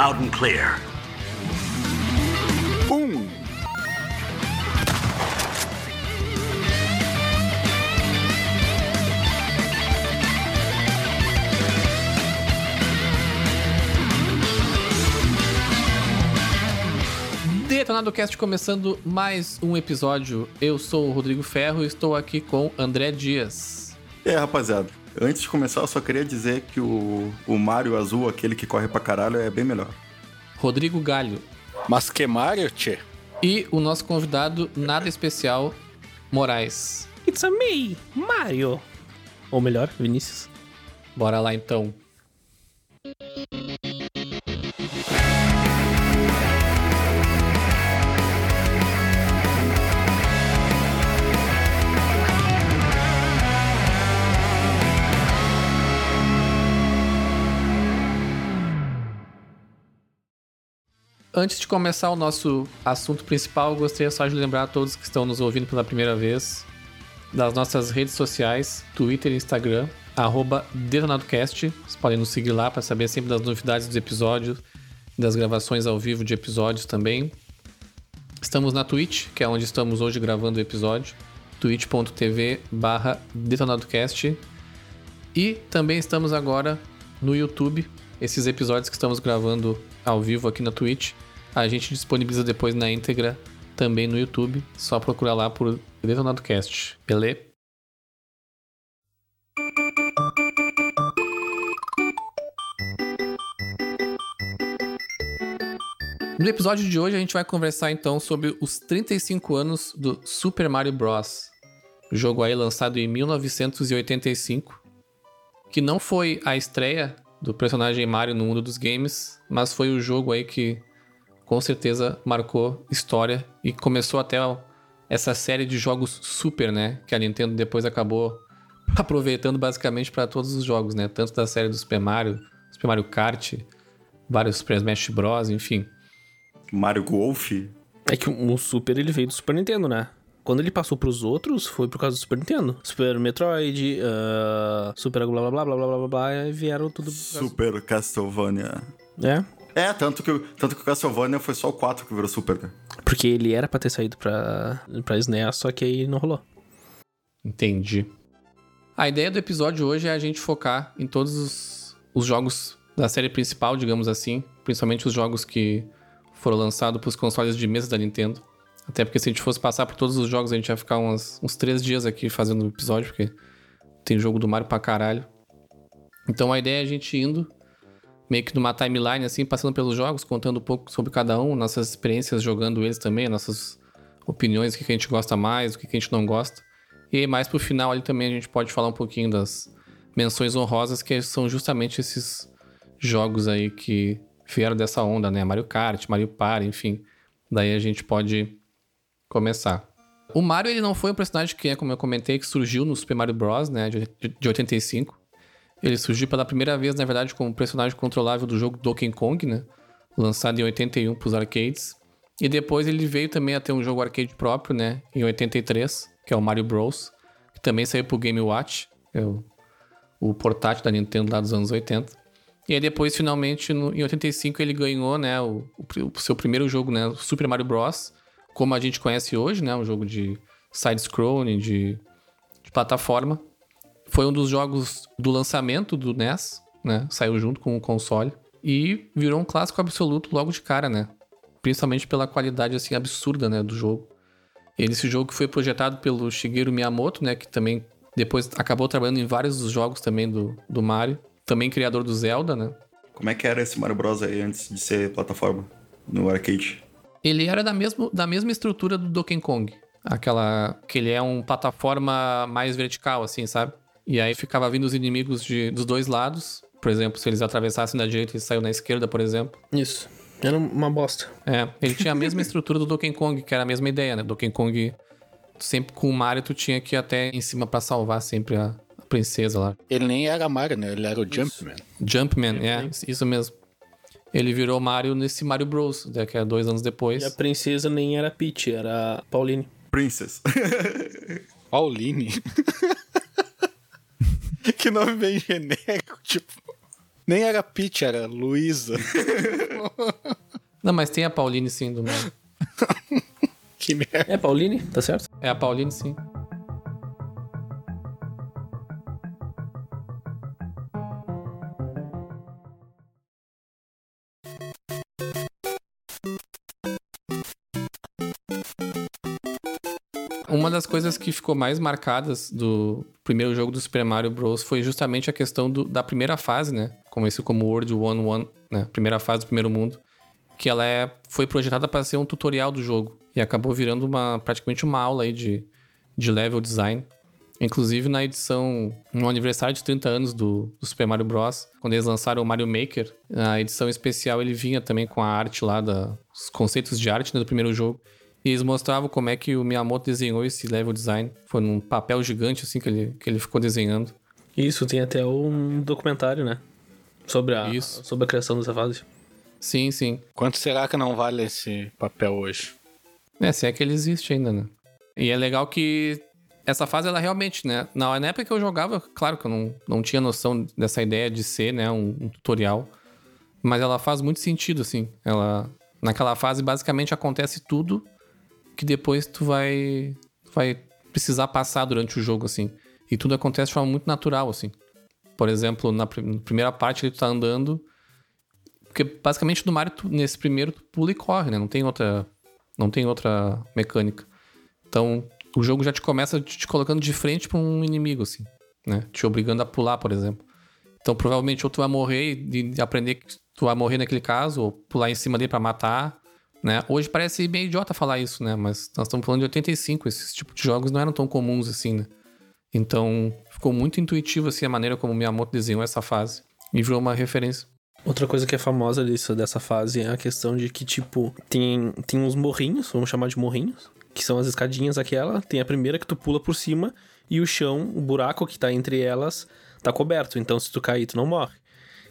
Loud and clear. Boom! Detonado Cast começando mais um episódio. Eu sou o Rodrigo Ferro e estou aqui com André Dias. E aí, rapaziada, antes de começar, eu só queria dizer que o, o Mario azul, aquele que corre pra caralho, é bem melhor. Rodrigo Galho. Mas que Mario, tchê? E o nosso convidado nada especial, Moraes. It's a me, Mario. Ou melhor, Vinícius. Bora lá então. Antes de começar o nosso assunto principal, gostaria só de lembrar a todos que estão nos ouvindo pela primeira vez das nossas redes sociais, Twitter e Instagram, arroba DetonadoCast. Vocês podem nos seguir lá para saber sempre das novidades dos episódios, das gravações ao vivo de episódios também. Estamos na Twitch, que é onde estamos hoje gravando o episódio, twitch.tv barra DetonadoCast. E também estamos agora no YouTube, esses episódios que estamos gravando ao vivo aqui na Twitch, a gente disponibiliza depois na íntegra também no YouTube. Só procurar lá por Detonado Cast, beleza? No episódio de hoje a gente vai conversar então sobre os 35 anos do Super Mario Bros. Jogo aí lançado em 1985, que não foi a estreia do personagem Mario no mundo dos games, mas foi o jogo aí que com certeza marcou história e começou até essa série de jogos super, né, que a Nintendo depois acabou aproveitando basicamente para todos os jogos, né, tanto da série do Super Mario, Super Mario Kart, vários Super Smash Bros, enfim. Mario Golf? É que o Super ele veio do Super Nintendo, né? Quando ele passou pros outros, foi por causa do Super Nintendo. Super Metroid, uh, Super blá blá blá blá blá blá blá, blá e vieram tudo. Super Castlevania. É. É, tanto que, tanto que o Castlevania foi só o 4 que virou Super, né? Porque ele era pra ter saído pra, pra SNES, só que aí não rolou. Entendi. A ideia do episódio hoje é a gente focar em todos os, os jogos da série principal, digamos assim. Principalmente os jogos que foram lançados para os consoles de mesa da Nintendo. Até porque se a gente fosse passar por todos os jogos, a gente ia ficar uns, uns três dias aqui fazendo o episódio, porque tem jogo do Mario pra caralho. Então a ideia é a gente indo meio que numa timeline, assim, passando pelos jogos, contando um pouco sobre cada um, nossas experiências jogando eles também, nossas opiniões, o que a gente gosta mais, o que a gente não gosta. E mais pro final ali também a gente pode falar um pouquinho das menções honrosas, que são justamente esses jogos aí que vieram dessa onda, né? Mario Kart, Mario Party, enfim. Daí a gente pode começar. O Mario, ele não foi um personagem que, como eu comentei, que surgiu no Super Mario Bros., né, de, de 85. Ele surgiu pela primeira vez, na verdade, como personagem controlável do jogo Donkey Kong, né, lançado em 81 para os arcades. E depois ele veio também a ter um jogo arcade próprio, né, em 83, que é o Mario Bros., que também saiu pro Game Watch, é o, o portátil da Nintendo lá dos anos 80. E aí depois, finalmente, no, em 85, ele ganhou, né, o, o, seu primeiro jogo, né, o Super Mario Bros., como a gente conhece hoje, né, um jogo de side-scrolling, de, de plataforma. Foi um dos jogos do lançamento do NES, né, saiu junto com o console. E virou um clássico absoluto logo de cara, né? Principalmente pela qualidade, assim, absurda, né, do jogo. Esse jogo foi projetado pelo Shigeru Miyamoto, né, que também depois acabou trabalhando em vários dos jogos também do, do Mario. Também criador do Zelda, né? Como é que era esse Mario Bros aí antes de ser plataforma no arcade? Ele era da, mesmo, da mesma estrutura do Donkey Kong. Aquela. que ele é um plataforma mais vertical, assim, sabe? E aí ficava vindo os inimigos de, dos dois lados. Por exemplo, se eles atravessassem da direita e saiu na esquerda, por exemplo. Isso. Era uma bosta. É, ele tinha a mesma estrutura do Donkey Kong, que era a mesma ideia, né? Donkey Kong, sempre com o Mario, tu tinha que ir até em cima para salvar sempre a, a, princesa lá. Ele nem era Mario, né? Ele era o Jumpman. Jumpman, é, isso mesmo. Ele virou Mario nesse Mario Bros, né, que é dois anos depois. E a princesa nem era Peach, era Pauline. Princess. Pauline. que nome bem genérico, tipo. Nem era Peach, era Luísa. Não, mas tem a Pauline sim do Mario. que merda. É Pauline, tá certo? É a Pauline sim. Uma das coisas que ficou mais marcadas do primeiro jogo do Super Mario Bros. foi justamente a questão do- da primeira fase, né? Conhecido como World 1-1, né? Primeira fase do primeiro mundo. Que ela é, foi projetada para ser um tutorial do jogo. E acabou virando uma, praticamente uma aula aí de, de level design. Inclusive na edição, no aniversário de 30 anos do, do Super Mario Bros., quando eles lançaram o Mario Maker, a edição especial ele vinha também com a arte lá, da, os conceitos de arte né, do primeiro jogo. E eles mostravam como é que o Miyamoto desenhou esse level design. Foi num papel gigante assim que ele, que ele ficou desenhando. Isso, tem até um documentário, né? Sobre a, Isso. sobre a criação dessa fase. Sim, sim. Quanto será que não vale esse papel hoje? É, se é que ele existe ainda, né? E é legal que essa fase, ela realmente, né? Na, época que eu jogava, claro que eu não, não tinha noção dessa ideia de ser, né, um, um tutorial. Mas ela faz muito sentido, assim. Ela. Naquela fase, basicamente, acontece tudo que depois tu vai. vai precisar passar durante o jogo, assim. E tudo acontece de forma muito natural, assim. Por exemplo, na, pri- na primeira parte ele tá andando. Porque basicamente no Mario, tu- nesse primeiro, tu pula e corre, né? Não tem outra. Não tem outra mecânica. Então, o jogo já te começa te, colocando de frente pra um inimigo, assim, né? Te obrigando a pular, por exemplo. Então, provavelmente, ou tu vai morrer e aprender que tu vai morrer naquele caso, ou pular em cima dele pra matar, né? Hoje parece meio idiota falar isso, né? Mas nós estamos falando de 85, esses tipos de jogos não eram tão comuns assim, né? Então, ficou muito intuitivo, assim, a maneira como o Miyamoto desenhou essa fase. E virou uma referência. Outra coisa que é famosa disso, dessa fase é a questão de que, tipo, tem, tem uns morrinhos, vamos chamar de morrinhos, que são as escadinhas aquela. Tem a primeira que tu pula por cima e o chão, o buraco que tá entre elas, tá coberto. Então, se tu cair, tu não morre.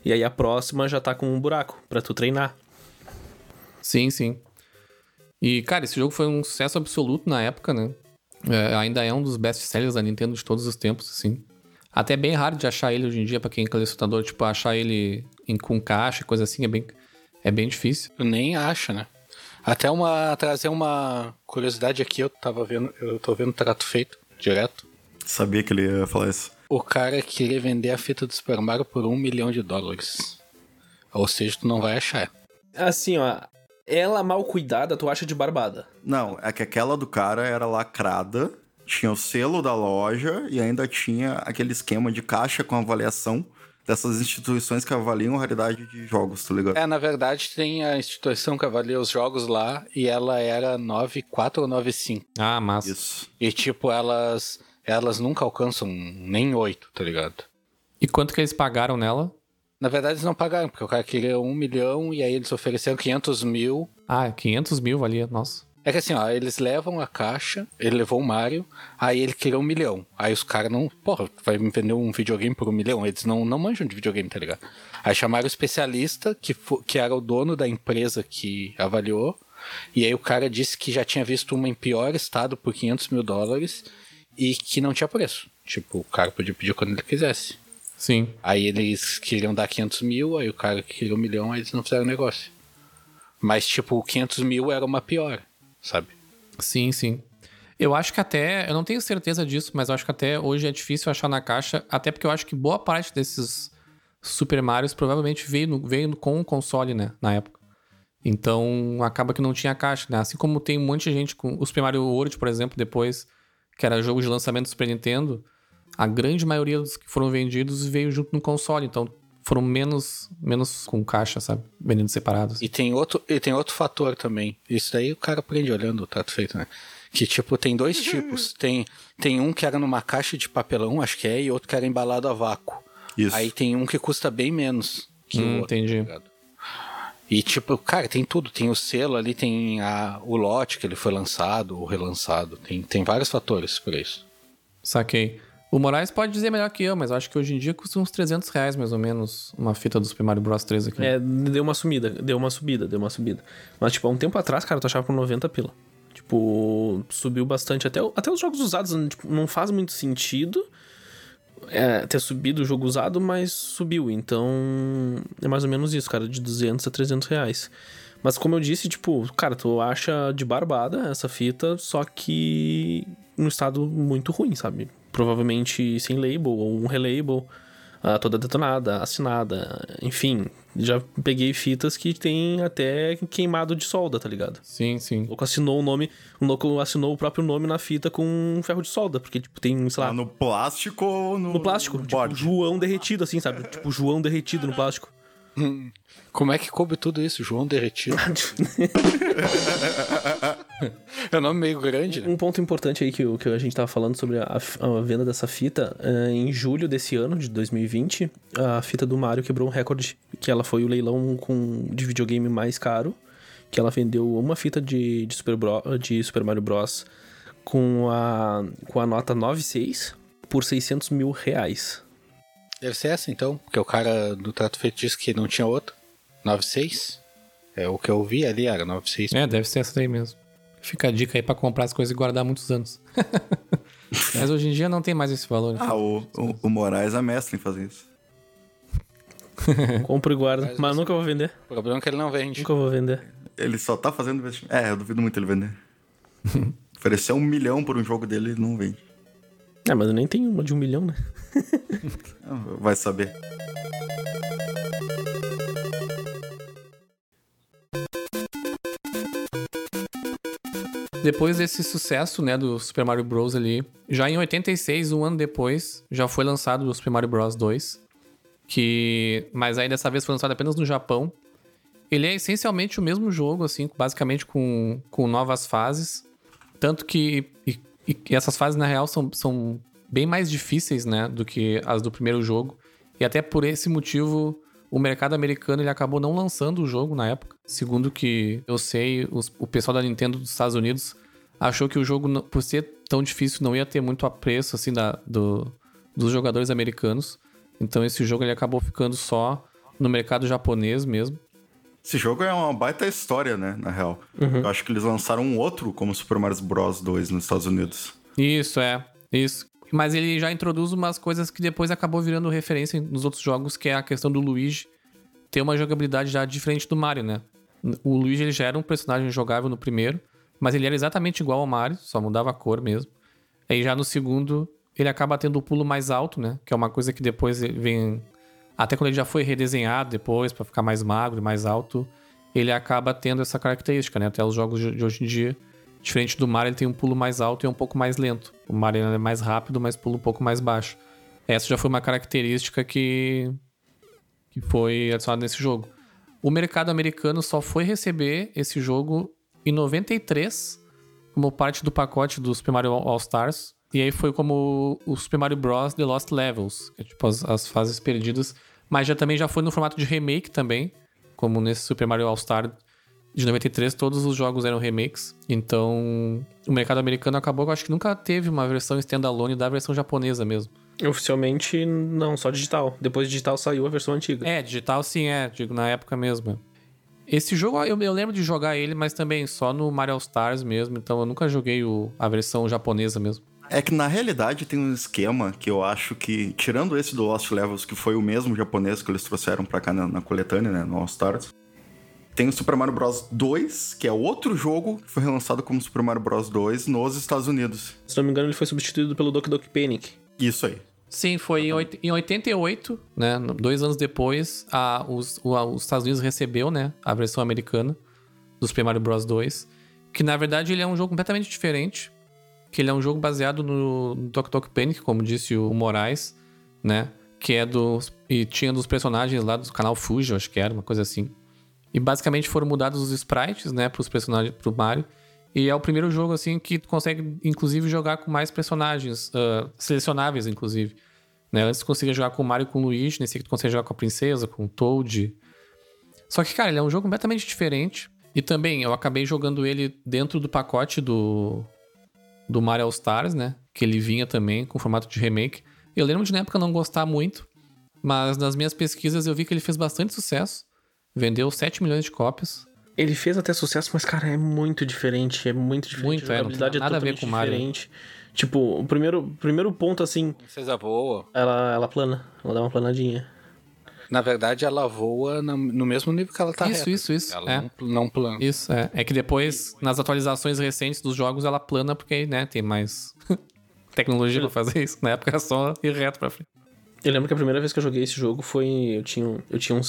E aí a próxima já tá com um buraco pra tu treinar. Sim, sim. E, cara, esse jogo foi um sucesso absoluto na época, né? É, ainda é um dos best-sellers da Nintendo de todos os tempos, assim. Até é bem raro de achar ele hoje em dia, pra quem é colecionador, tipo, achar ele em, com caixa e coisa assim, é bem, é bem difícil. Eu nem acho, né? Até uma trazer uma curiosidade aqui, eu tava vendo, eu tô vendo trato feito direto. Sabia que ele ia falar isso. O cara queria vender a fita do Super Mario por um milhão de dólares. Ou seja, tu não vai achar. Assim, ó, ela mal cuidada, tu acha de barbada. Não, é que aquela do cara era lacrada, tinha o selo da loja e ainda tinha aquele esquema de caixa com avaliação dessas instituições que avaliam a raridade de jogos, tá ligado? É, na verdade, tem a instituição que avalia os jogos lá e ela era 9,4 ou 9,5. Ah, massa. Isso. E tipo, elas elas nunca alcançam nem 8, tá ligado? E quanto que eles pagaram nela? Na verdade, eles não pagaram, porque o cara queria um milhão e aí eles ofereceram 500 mil. Ah, 500 mil valia, nossa. É que assim, ó, eles levam a caixa, ele levou o Mario, aí ele queria um milhão. Aí os caras não. Porra, vai me vender um videogame por um milhão? Eles não, não manjam de videogame, tá ligado? Aí chamaram o especialista, que, que era o dono da empresa que avaliou, e aí o cara disse que já tinha visto uma em pior estado por 500 mil dólares e que não tinha preço. Tipo, o cara podia pedir quando ele quisesse. Sim. Aí eles queriam dar 500 mil, aí o cara que queria um milhão, aí eles não fizeram negócio. Mas, tipo, 500 mil era uma pior, sabe? Sim, sim. Eu acho que até, eu não tenho certeza disso, mas eu acho que até hoje é difícil achar na caixa, até porque eu acho que boa parte desses Super Marios provavelmente veio, no- veio com o console, né, na época. Então, acaba que não tinha caixa, né? Assim como tem um monte de gente com o Super Mario World, por exemplo, depois, que era jogo de lançamento do Super Nintendo, a grande maioria dos que foram vendidos veio junto no console, então foram menos, menos com caixa, sabe? Vendidos separados. E tem outro, e tem outro fator também. Isso daí o cara aprende olhando o trato feito, né? Que, tipo, tem dois tipos. Tem, tem um que era numa caixa de papelão, acho que é, e outro que era embalado a vácuo. Isso. Aí tem um que custa bem menos que Hum, o outro. entendi. tá? E, tipo, cara, tem tudo. Tem o selo ali, tem a, o lote que ele foi lançado ou relançado. Tem, tem vários fatores por isso. Saquei. O Moraes pode dizer melhor que eu, mas eu acho que hoje em dia custa uns 300 reais, mais ou menos, uma fita do Super Mario Bros 3 aqui. É, deu uma sumida, deu uma subida, deu uma subida. Mas, tipo, há um tempo atrás, cara, tu achava por 90 pila. Tipo, subiu bastante. Até, até os jogos usados tipo, não faz muito sentido é, ter subido o jogo usado, mas subiu. Então, é mais ou menos isso, cara, de 200 a 300 reais. Mas como eu disse, tipo, cara, tu acha de barbada essa fita, só que num estado muito ruim, sabe? Provavelmente sem label ou um relabel, uh, toda detonada, assinada, enfim. Já peguei fitas que tem até queimado de solda, tá ligado? Sim, sim. O louco assinou o nome, o louco assinou o próprio nome na fita com um ferro de solda, porque, tipo, tem, sei lá. Ah, no plástico ou no. No plástico, no tipo, board? João derretido, assim, sabe? Tipo, João derretido no plástico. Como é que coube tudo isso? João derretido. é um nome meio grande, né? Um ponto importante aí que, o- que a gente tava falando sobre a, a venda dessa fita, é, em julho desse ano, de 2020, a fita do Mario quebrou um recorde, que ela foi o leilão com, de videogame mais caro, que ela vendeu uma fita de, de, Super, Bro- de Super Mario Bros. com a, com a nota 96 por 600 mil reais. Deve ser essa então, porque o cara do trato feito disse que não tinha outro. 96? É o que eu vi ali, era 96. É, deve ser essa daí mesmo. Fica a dica aí pra comprar as coisas e guardar muitos anos. Mas hoje em dia não tem mais esse valor. né? Ah, o, o, o Moraes é mestre em fazer isso. Compro e guardo, mas nunca vou vender. O problema é que ele não vende. Nunca vou vender. Ele só tá fazendo investimento. É, eu duvido muito ele vender. Oferecer um milhão por um jogo dele, ele não vende. É, mas eu nem tenho uma de um milhão, né? Vai saber. Depois desse sucesso, né, do Super Mario Bros. ali, já em 86, um ano depois, já foi lançado o Super Mario Bros. 2, que... Mas aí dessa vez foi lançado apenas no Japão. Ele é essencialmente o mesmo jogo, assim, basicamente com, com novas fases. Tanto que... E, e essas fases, na real, são, são bem mais difíceis, né, do que as do primeiro jogo. E até por esse motivo, o mercado americano ele acabou não lançando o jogo na época. Segundo que eu sei, os- o pessoal da Nintendo dos Estados Unidos achou que o jogo, por ser tão difícil, não ia ter muito apreço assim da, do, dos jogadores americanos. Então esse jogo ele acabou ficando só no mercado japonês mesmo. Esse jogo é uma baita história, né, na real. Eu acho que eles lançaram um outro como Super Mario Bros 2 nos Estados Unidos. Isso, é. Isso. Mas ele já introduz umas coisas que depois acabou virando referência nos outros jogos, que é a questão do Luigi ter uma jogabilidade já diferente do Mario, né? O Luigi ele já era um personagem jogável no primeiro, mas ele era exatamente igual ao Mario, só mudava a cor mesmo. Aí já no segundo, ele acaba tendo o pulo mais alto, né? Que é uma coisa que depois ele vem. Até quando ele já foi redesenhado depois, pra ficar mais magro e mais alto, ele acaba tendo essa característica, né? Até os jogos de hoje em dia. Diferente do Mario, ele tem um pulo mais alto e é um pouco mais lento. O Mario é mais rápido, mas pula um pouco mais baixo. Essa já foi uma característica que, que foi adicionada nesse jogo. O mercado americano só foi receber esse jogo em 93 como parte do pacote do Super Mario All Stars. E aí foi como o Super Mario Bros. The Lost Levels, é tipo as, as fases perdidas. Mas já também já foi no formato de remake também, como nesse Super Mario All Star de 93, todos os jogos eram remakes. Então, o mercado americano acabou, eu acho que nunca teve uma versão standalone da versão japonesa mesmo. Oficialmente, não, só digital. Depois digital saiu a versão antiga. É, digital sim é, digo, na época mesmo. Esse jogo eu, eu lembro de jogar ele, mas também só no Mario All Stars mesmo, então eu nunca joguei o- a versão japonesa mesmo. É que na realidade tem um esquema que eu acho que, tirando esse do Lost Levels, que foi o mesmo japonês que eles trouxeram pra cá na, na coletânea, né, no All Stars, tem o Super Mario Bros 2, que é outro jogo que foi relançado como Super Mario Bros 2 nos Estados Unidos. Se não me engano, ele foi substituído pelo Doki Doki Panic. Isso aí. Sim, foi em, oit- em 88, né? Dois anos depois, a, os, o- a- os Estados Unidos recebeu, né? A versão americana do Super Mario Bros 2. Que na verdade ele é um jogo completamente diferente. Que ele é um jogo baseado no, no Tok Tok Panic, como disse o Moraes, né? Que é dos. E tinha dos personagens lá do canal Fuji, eu acho que era, uma coisa assim. E basicamente foram mudados os sprites, né, pros personagens, pro Mario. E é o primeiro jogo, assim, que tu consegue, inclusive, jogar com mais personagens, ah, selecionáveis, inclusive. Né? Antes tu conseguia jogar com o Mario e com o Luigi, nesse aqui tu consegue jogar com a Princesa, com o Toad. Só que, cara, ele é um jogo completamente diferente. E também, eu acabei jogando ele dentro do pacote do, do Mario All Stars, né? que ele vinha também com formato de remake. Eu lembro de na época não gostar muito, mas nas minhas pesquisas eu vi que ele fez bastante sucesso. Vendeu 7 milhões de cópias. Ele fez até sucesso, mas, cara, é muito diferente. É muito diferente. Muito, é, a não tem jogabilidade nada a ver totalmente com o Mario. diferente. Tipo, o primeiro, primeiro ponto, assim, Princesa voa. ela, ela plana. Ela dá uma planadinha. Na verdade, ela voa no, no mesmo nível que ela tá Isso, reta. isso, isso, Ela é. não, não plana. Isso, é. É que depois, nas atualizações recentes dos jogos, ela plana porque, né, tem mais tecnologia pra fazer isso. Na época era só ir reto pra frente. Eu lembro que a primeira vez que eu joguei esse jogo foi. Eu tinha, um- eu tinha um,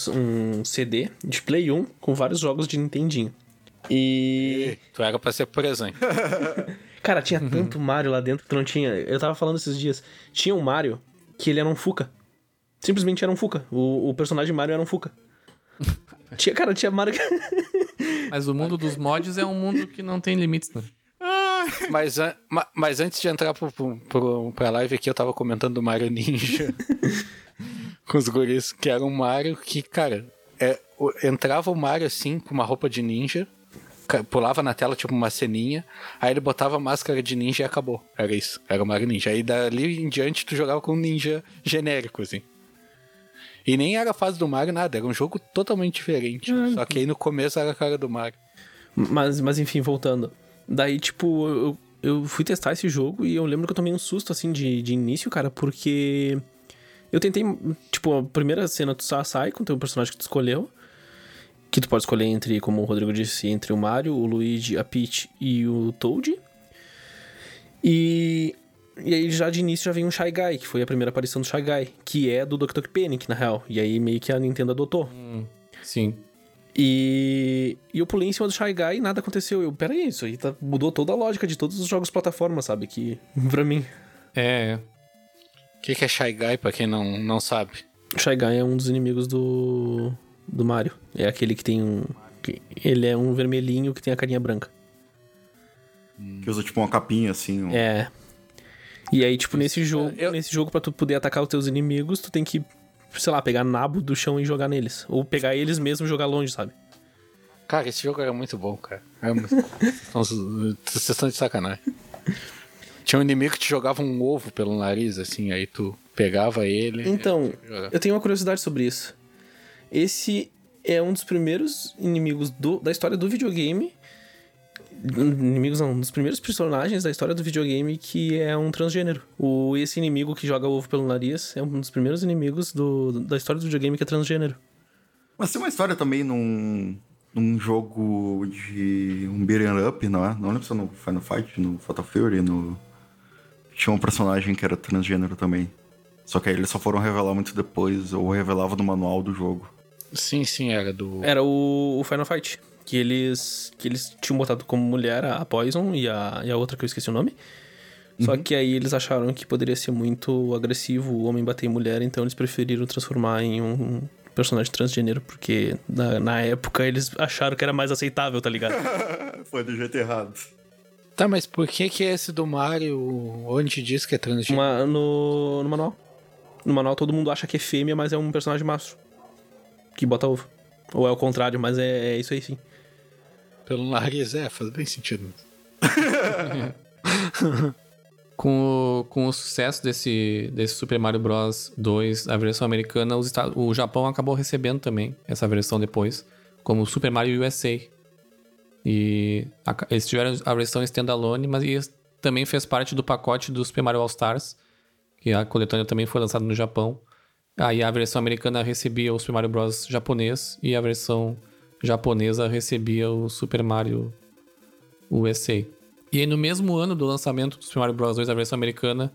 um CD de Play 1 com vários jogos de Nintendinho. E. Tu era pra ser presente. Cara, tinha tanto Mario lá dentro que tu não tinha. Eu tava falando esses dias. Tinha um Mario que ele era um Fuca. Simplesmente era um Fuca. O, o personagem Mario era um Fuca. tinha, cara, tinha Mario. que- Mas o mundo dos mods é um mundo que não tem limites, né? Mas, ma- mas antes de entrar pro, pro, pro, pra live aqui, eu tava comentando do Mario Ninja com os guris, que era um Mario que, cara, é, entrava o Mario assim, com uma roupa de ninja, pulava na tela tipo uma ceninha, aí ele botava a máscara de ninja e acabou. Era isso, era o Mario Ninja. Aí dali em diante tu jogava com um ninja genérico, assim. E nem era a fase do Mario, nada, era um jogo totalmente diferente. Só que aí no começo era a cara do Mario. Mas, mas enfim, voltando. Daí, tipo, eu, eu fui testar esse jogo e eu lembro que eu tomei um susto, assim, de, de início, cara, porque eu tentei, tipo, a primeira cena tu só sai com o teu personagem que tu escolheu, que tu pode escolher entre, como o Rodrigo disse, entre o Mario, o Luigi, a Peach e o Toad. E, e aí já de início já vem um Shy Guy, que foi a primeira aparição do Shy Guy, que é do Dr. Panic, na real. E aí meio que a Nintendo adotou. Sim. E, e eu pulei em cima do Shy Guy e nada aconteceu. Eu, peraí, isso aí tá- mudou toda a lógica de todos os jogos plataforma, sabe? Que, pra mim, É, O que, que é Shy Guy, pra quem não, não sabe? Shy Guy é um dos inimigos do, do Mario. É aquele que tem um... que- ele é um vermelhinho que tem a carinha branca. Que usa tipo uma capinha assim. um- É. E aí, tipo, nesse jogo, eu- nesse jogo, pra tu poder atacar os teus inimigos, tu tem que, sei lá, pegar nabo do chão e jogar neles. Ou pegar eles mesmo e jogar longe, sabe? Cara, esse jogo era muito bom, cara. Era muito bom. Vocês estão de sacanagem. Tinha um inimigo que te jogava um ovo pelo nariz, assim, aí tu pegava ele. Então, eu tenho uma curiosidade sobre isso. Esse é um dos primeiros inimigos do- da história do videogame. Inimigos não, um dos primeiros personagens da história do videogame que é um transgênero. O, esse inimigo que joga ovo pelo nariz é um dos primeiros inimigos do, da história do videogame que é transgênero. Mas tem uma história também num, num jogo de um beat'em up, não é? Não lembro se é no Final Fight, no Fatal Fury, no... Tinha um personagem que era transgênero também. Só que aí eles só foram revelar muito depois, ou revelava no manual do jogo. Sim, sim, era do. Era o, o Final Fight. Que eles, que eles tinham botado como mulher a Poison e a, e a outra que eu esqueci o nome. Só que aí eles acharam que poderia ser muito agressivo o homem bater em mulher, então eles preferiram transformar em um personagem transgênero, porque na, na época eles acharam que era mais aceitável, tá ligado? Foi do jeito errado. Tá, mas por que que esse do Mario, onde diz que é transgênero? Uma, no, no manual. No manual todo mundo acha que é fêmea, mas é um personagem macho. Que bota ovo. Ou é o contrário, mas é, é isso aí sim. Pelo nariz, é, faz bem sentido. Com o, com o sucesso desse, desse Super Mario Bros. 2, a versão americana, os Estados- o Japão acabou recebendo também essa versão depois, como Super Mario USA. E a- eles tiveram a versão standalone, mas isso também fez parte do pacote do Super Mario All Stars, que a coletânea também foi lançada no Japão. Aí a versão americana recebia o Super Mario Bros. japonês e a versão japonesa recebia o Super Mario USA. E aí, no mesmo ano do lançamento do Super Mario Bros. 2, a versão americana,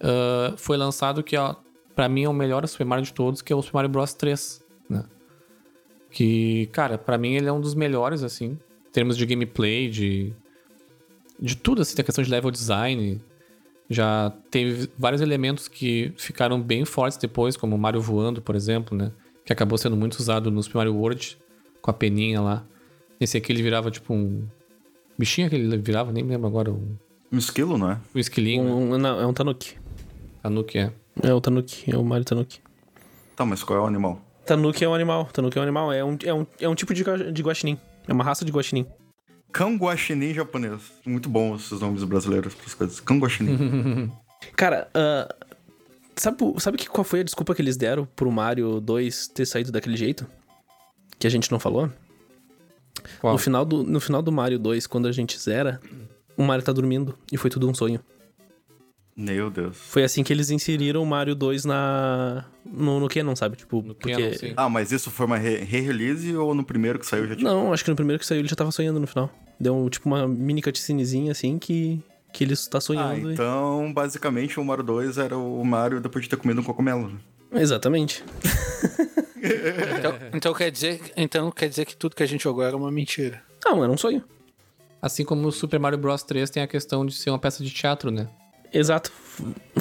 ah, foi lançado que, ó, pra mim, é o melhor Super Mario de todos, que é o Super Mario Bros. 3, né? Que, cara, pra mim ele é um dos melhores, assim, em termos de gameplay, de... De tudo, assim, da questão de level design. Já teve vários elementos que ficaram bem fortes depois, como o Mario voando, por exemplo, né? Que acabou sendo muito usado no Super Mario World, com a peninha lá. Esse aqui ele virava, tipo, um... Bichinho que ele virava, nem me lembro agora, um, Um esquilo, não é? um esquilinho, né? Um, não, é um Tanuki. Tanuki, é. É o Tanuki, é o Mario Tanuki. Tá, mas qual é o animal? Tanuki é um animal. Tanuki é um animal. É um, é um, é um tipo de, de guaxinim. É uma raça de guaxinim. Kanguashini japonês. Muito bom esses nomes brasileiros para as coisas. Kanguashini. Cara, ah, sabe, sabe que, qual foi a desculpa que eles deram pro Mario 2 ter saído daquele jeito? Que a gente não falou? Qual? No final, do, no final do Mario 2, quando a gente zera, o Mario tá dormindo e foi tudo um sonho. Meu Deus. Foi assim que eles inseriram o Mario 2 na. No, no Canon, sabe? Tipo, No porque. Canon, sim. Ah, mas isso foi uma re- re-release ou no primeiro que saiu já tinha? Não, acho que no primeiro que saiu ele já tava sonhando no final. Deu um, tipo uma mini cutscenezinha assim que. Que ele tá Ah, sonhando. e- então, basicamente, o Mario 2 era o Mario depois de ter comido um cogumelo. Exatamente. Então, então quer dizer, então quer dizer que tudo que a gente jogou era uma mentira. Não, era um sonho. Assim como o Super Mario Bros 3 tem a questão de ser uma peça de teatro, né? Exato.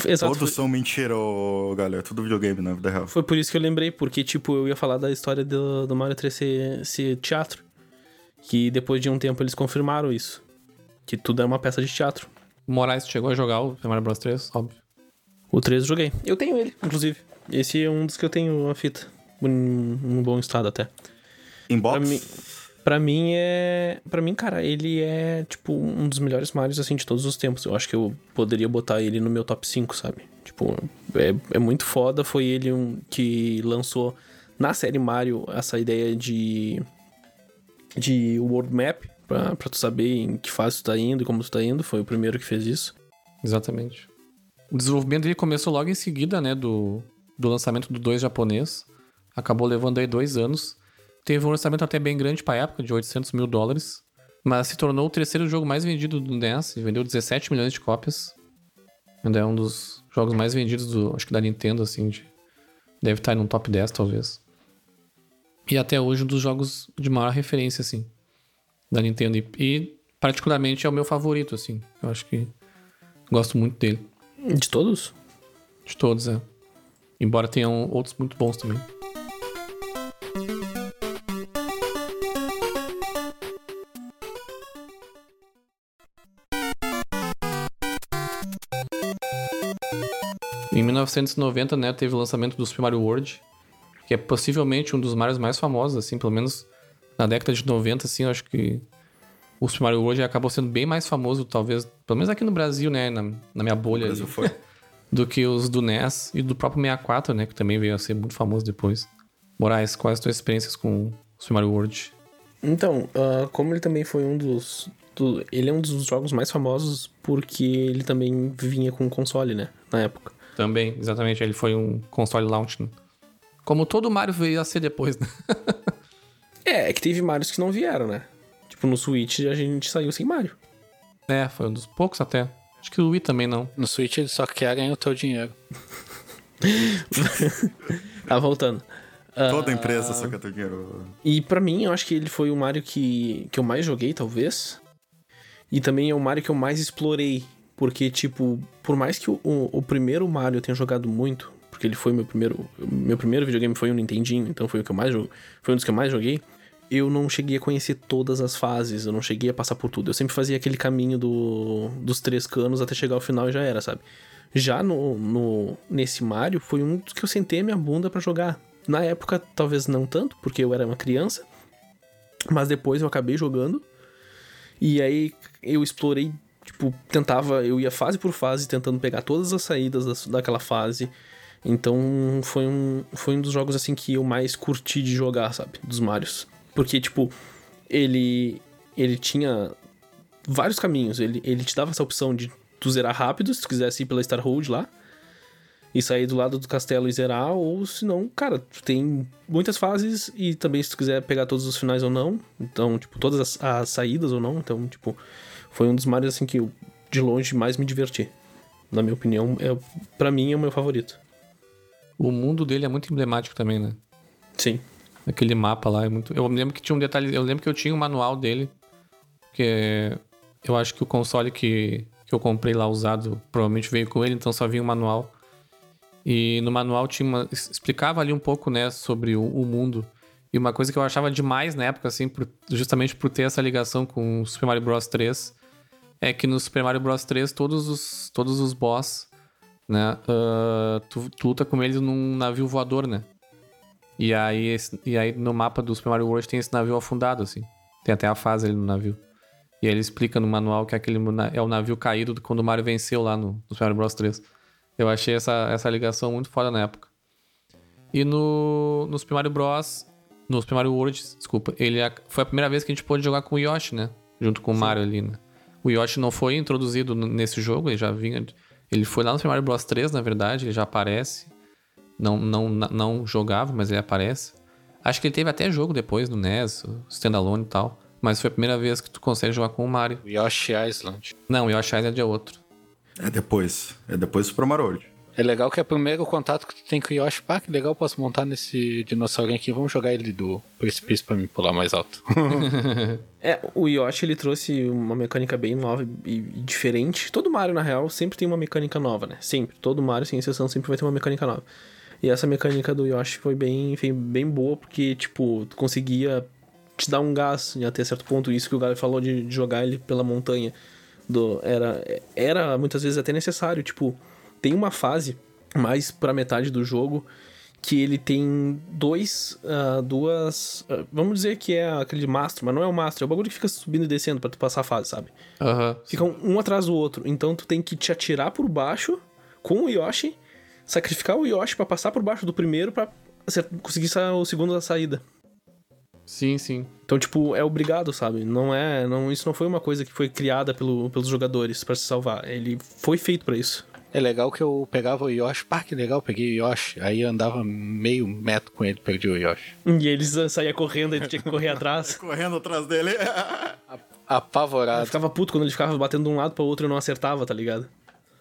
Exato. Todos são mentira, ô, galera. Tudo videogame na vida real. foi por isso que eu lembrei, porque, tipo, eu ia falar da história do, do Mario 3 ser, ser teatro. Que depois de um tempo eles confirmaram isso. Que tudo é uma peça de teatro. O Moraes chegou a jogar o Super Mario Bros 3, óbvio. O 3 eu joguei. Eu tenho ele, inclusive. Esse é um dos que eu tenho a fita. Um, um bom estado até. Inbox? Pra mim- Pra mim é. Pra mim, cara, ele é, tipo, um dos melhores Marios, assim, de todos os tempos. Eu acho que eu poderia botar ele no meu top 5, sabe? Tipo, é, é muito foda. Foi ele um que lançou na série Mario essa ideia de. de world map, pra, pra tu saber em que fase tu tá indo e como tu tá indo. Foi o primeiro que fez isso. Exatamente. O desenvolvimento dele começou logo em seguida, né, do, do lançamento do 2 japonês. Acabou levando aí dois anos. Teve um lançamento até bem grande pra época, de 800 mil dólares. Mas se tornou o terceiro jogo mais vendido do NES. Vendeu 17 milhões de cópias. Ainda é um dos jogos mais vendidos, do, acho que da Nintendo, assim. de- deve estar no top 10, talvez. E até hoje um dos jogos de maior referência, assim, da Nintendo. E, e particularmente é o meu favorito, assim. Eu acho que gosto muito dele. De todos? De todos, é. Embora tenham outros muito bons também. Em 1990, né, teve o lançamento do Super Mario World, que é possivelmente um dos Marios mais famosos, assim, pelo menos na década de 90, assim, eu acho que o Super Mario World acabou sendo bem mais famoso, talvez, pelo menos aqui no Brasil, né, na, na minha bolha O ali Brasil foi. do que os do NES e do próprio 64, né? Que também veio a ser muito famoso depois. Moraes, quais as tuas experiências com o Super Mario World? Então, ah, como ele também foi um dos. do- ele é um dos jogos mais famosos porque ele também vinha com console, né? Na época. Também, exatamente, ele foi um console launch. Né? Como todo Mario veio a ser depois, né? É, é que teve Marios que não vieram, né? Tipo, no Switch a gente saiu sem Mario. É, foi um dos poucos até. Acho que o Wii também não. No Switch eles só querem o teu dinheiro. Tá voltando. Toda empresa só quer ter dinheiro. E pra mim, eu acho que ele foi o Mario que, que eu mais joguei, talvez. E também é o Mario que eu mais explorei. Porque, tipo, por mais que o, o, o primeiro Mario eu tenha jogado muito, porque ele foi meu primeiro. Meu primeiro videogame foi um Nintendinho, então foi o que eu mais joguei. Foi um dos que eu mais joguei. Eu não cheguei a conhecer todas as fases, eu não cheguei a passar por tudo. Eu sempre fazia aquele caminho do, dos três canos até chegar ao final e já era, sabe? Já no, no nesse Mario, foi um dos que eu sentei a minha bunda pra jogar. Na época, talvez não tanto, porque eu era uma criança. Mas depois eu acabei jogando. E aí eu explorei, tipo, tentava, eu ia fase por fase tentando pegar todas as saídas das- daquela fase. Então foi um, foi um dos jogos assim que eu mais curti de jogar, sabe? Dos Marios. Porque, tipo, ele ele tinha vários caminhos. Ele, ele te dava essa opção de tu zerar rápido, se tu quisesse ir pela Star Road lá. E sair do lado do castelo e zerar, ou se não, cara, tu tem muitas fases e também se tu quiser pegar todos os finais ou não. Então, tipo, todas as, as saídas ou não. Então, tipo, foi um dos Marios assim que eu, de longe, mais me diverti. Na minha opinião, é, para mim é o meu favorito. O mundo dele é muito emblemático também, né? Sim. Aquele mapa lá é muito. Eu me lembro que tinha um detalhe. Eu lembro que eu tinha um manual dele. Que eu acho que o console que, que eu comprei lá usado provavelmente veio com ele, então só vinha o manual. E no manual tinha uma, explicava ali um pouco, né, sobre o, o mundo. E uma coisa que eu achava demais na época, assim, por- justamente por ter essa ligação com o Super Mario Bros 3, é que no Super Mario Bros 3 todos os, todos os boss, né, ah, tu, tu luta com eles num navio voador, né? E aí, esse- e aí no mapa do Super Mario World tem esse navio afundado, assim. Tem até a fase ali no navio. E aí ele explica no manual que aquele é o navio caído quando o Mario venceu lá no, no Super Mario Bros 3. Eu achei essa, essa ligação muito foda na época. E no, no Super Mario Bros. No Super Mario World, desculpa, ele foi a primeira vez que a gente pôde jogar com o Yoshi, né? Junto com o Mario ali, né? O Yoshi não foi introduzido nesse jogo, ele já vinha. Ele foi lá no Super Mario Bros 3, na verdade, ele já aparece. Não, não, não jogava, mas ele aparece. Acho que ele teve até jogo depois no NES, standalone e tal. Mas foi a primeira vez que tu consegue jogar com o Mario. Yoshi Island. Não, o Yoshi Island é outro. É depois. É depois do Super Mario World. É legal que é o primeiro contato que tu tem com o Yoshi. Pá, que legal, posso montar nesse dinossaurinho aqui. Vamos jogar ele do precipício pra me pular mais alto. É, o Yoshi ele trouxe uma mecânica bem nova e diferente. Todo Mario, na real, sempre tem uma mecânica nova, né? Sempre. Todo Mario, sem exceção, sempre vai ter uma mecânica nova. E essa mecânica do Yoshi foi bem, foi bem boa, porque, tipo, tu conseguia te dar um gás até certo ponto. Isso que o Galo falou de, de jogar ele pela montanha. Do, era, era muitas vezes até necessário. Tipo, tem uma fase mais pra metade do jogo que ele tem dois, ah, duas, ah, vamos dizer que é aquele mastro, mas não é o mastro, é o bagulho que fica subindo e descendo pra tu passar a fase, sabe? Aham. Ficam um atrás do outro, então tu tem que te atirar por baixo com o Yoshi, sacrificar o Yoshi pra passar por baixo do primeiro pra acer- conseguir o segundo da saída. Sim, sim. Então, tipo, é obrigado, sabe? Não é, não, isso não foi uma coisa que foi criada pelo, pelos jogadores pra se salvar. Ele foi feito pra isso. É legal que eu pegava o Yoshi. Pá, que legal, peguei o Yoshi. Aí eu andava meio metro com ele, perdi o Yoshi. E eles ah, saía correndo, ele tinha que correr atrás. Correndo atrás dele. Eu Apavorado. ficava puto quando ele ficava batendo de um lado para outro e não acertava, tá ligado?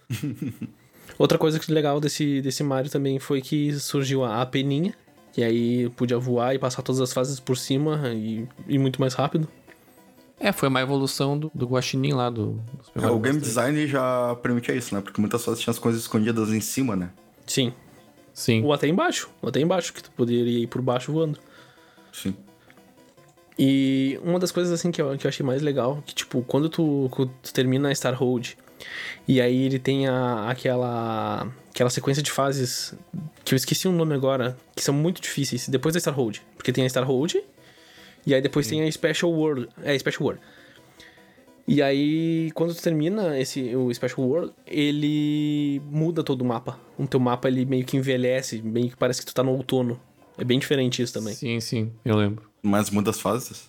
Outra coisa que legal desse, desse Mario também foi que surgiu a, peninha, que aí podia voar e passar todas as fases por cima e ir muito mais rápido. É, foi uma evolução do, do Guaxinim lá do, É, o game design já permitia isso, né? Porque muitas vezes tinha as coisas escondidas em cima, né? Sim. Sim. Ou até embaixo, ou até embaixo, que tu poderia ir por baixo voando. Sim. E uma das coisas assim que eu, que eu achei mais legal, que tipo, quando tu, quando tu termina a Star Road, e aí ele tem a, aquela aquela sequência de fases que eu esqueci o nome agora, que são muito difíceis, depois da Star Road, porque tem a Star Road e aí depois tem a Special World, é Special World. E aí, quando tu termina esse, o Special World, ele muda todo o mapa. O teu mapa, ele meio que envelhece, meio que parece que tu tá no outono. É bem diferente isso também. Sim, sim, eu lembro. Mas muda as fases.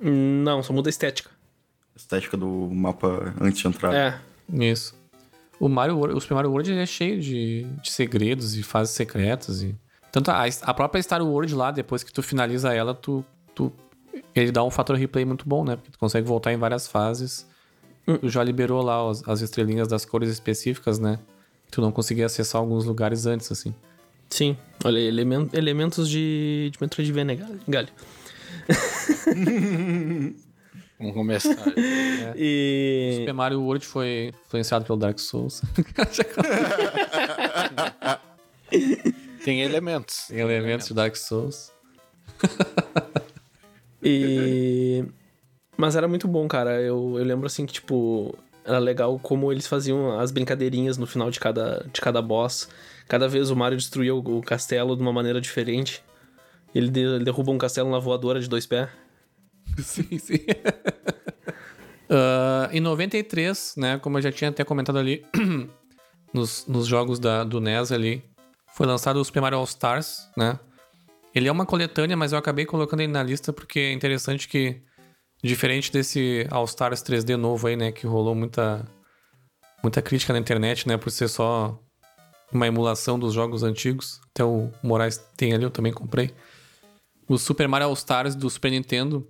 Não, só muda a estética. Estética do mapa antes de entrar. É, Isso. O Mario World, o Super Mario World ele é cheio de, de segredos e fases secretas e tanto a, a própria Star World lá depois que tu finaliza ela, tu, tu ele dá um fator replay muito bom, né? Porque tu consegue voltar em várias fases. Tu já liberou lá as, as estrelinhas das cores específicas, né? Tu não conseguia acessar alguns lugares antes, assim. sim. Olha, elemen- elementos de, de Metroidvania, Galho. Vamos começar. E... Super Mario World foi influenciado pelo Dark Souls. Tem elementos. Tem elementos de Dark Souls. E... Mas era muito bom, cara. Eu, eu lembro assim que, tipo, era legal como eles faziam as brincadeirinhas no final de cada, de cada boss. Cada vez o Mario destruía o, o castelo de uma maneira diferente. Ele, de- ele derruba um castelo na voadora de dois pés. Sim, sim. Ah, em 93, né, como eu já tinha até comentado ali, nos, nos jogos da, do NES ali, foi lançado o Super Mario All Stars, né? Ele é uma coletânea, mas eu acabei colocando ele na lista porque é interessante que, diferente desse All Stars 3D novo aí, né, que rolou muita, muita crítica na internet, né, por ser só uma emulação dos jogos antigos. Até o Moraes tem ali, eu também comprei. O Super Mario All Stars do Super Nintendo,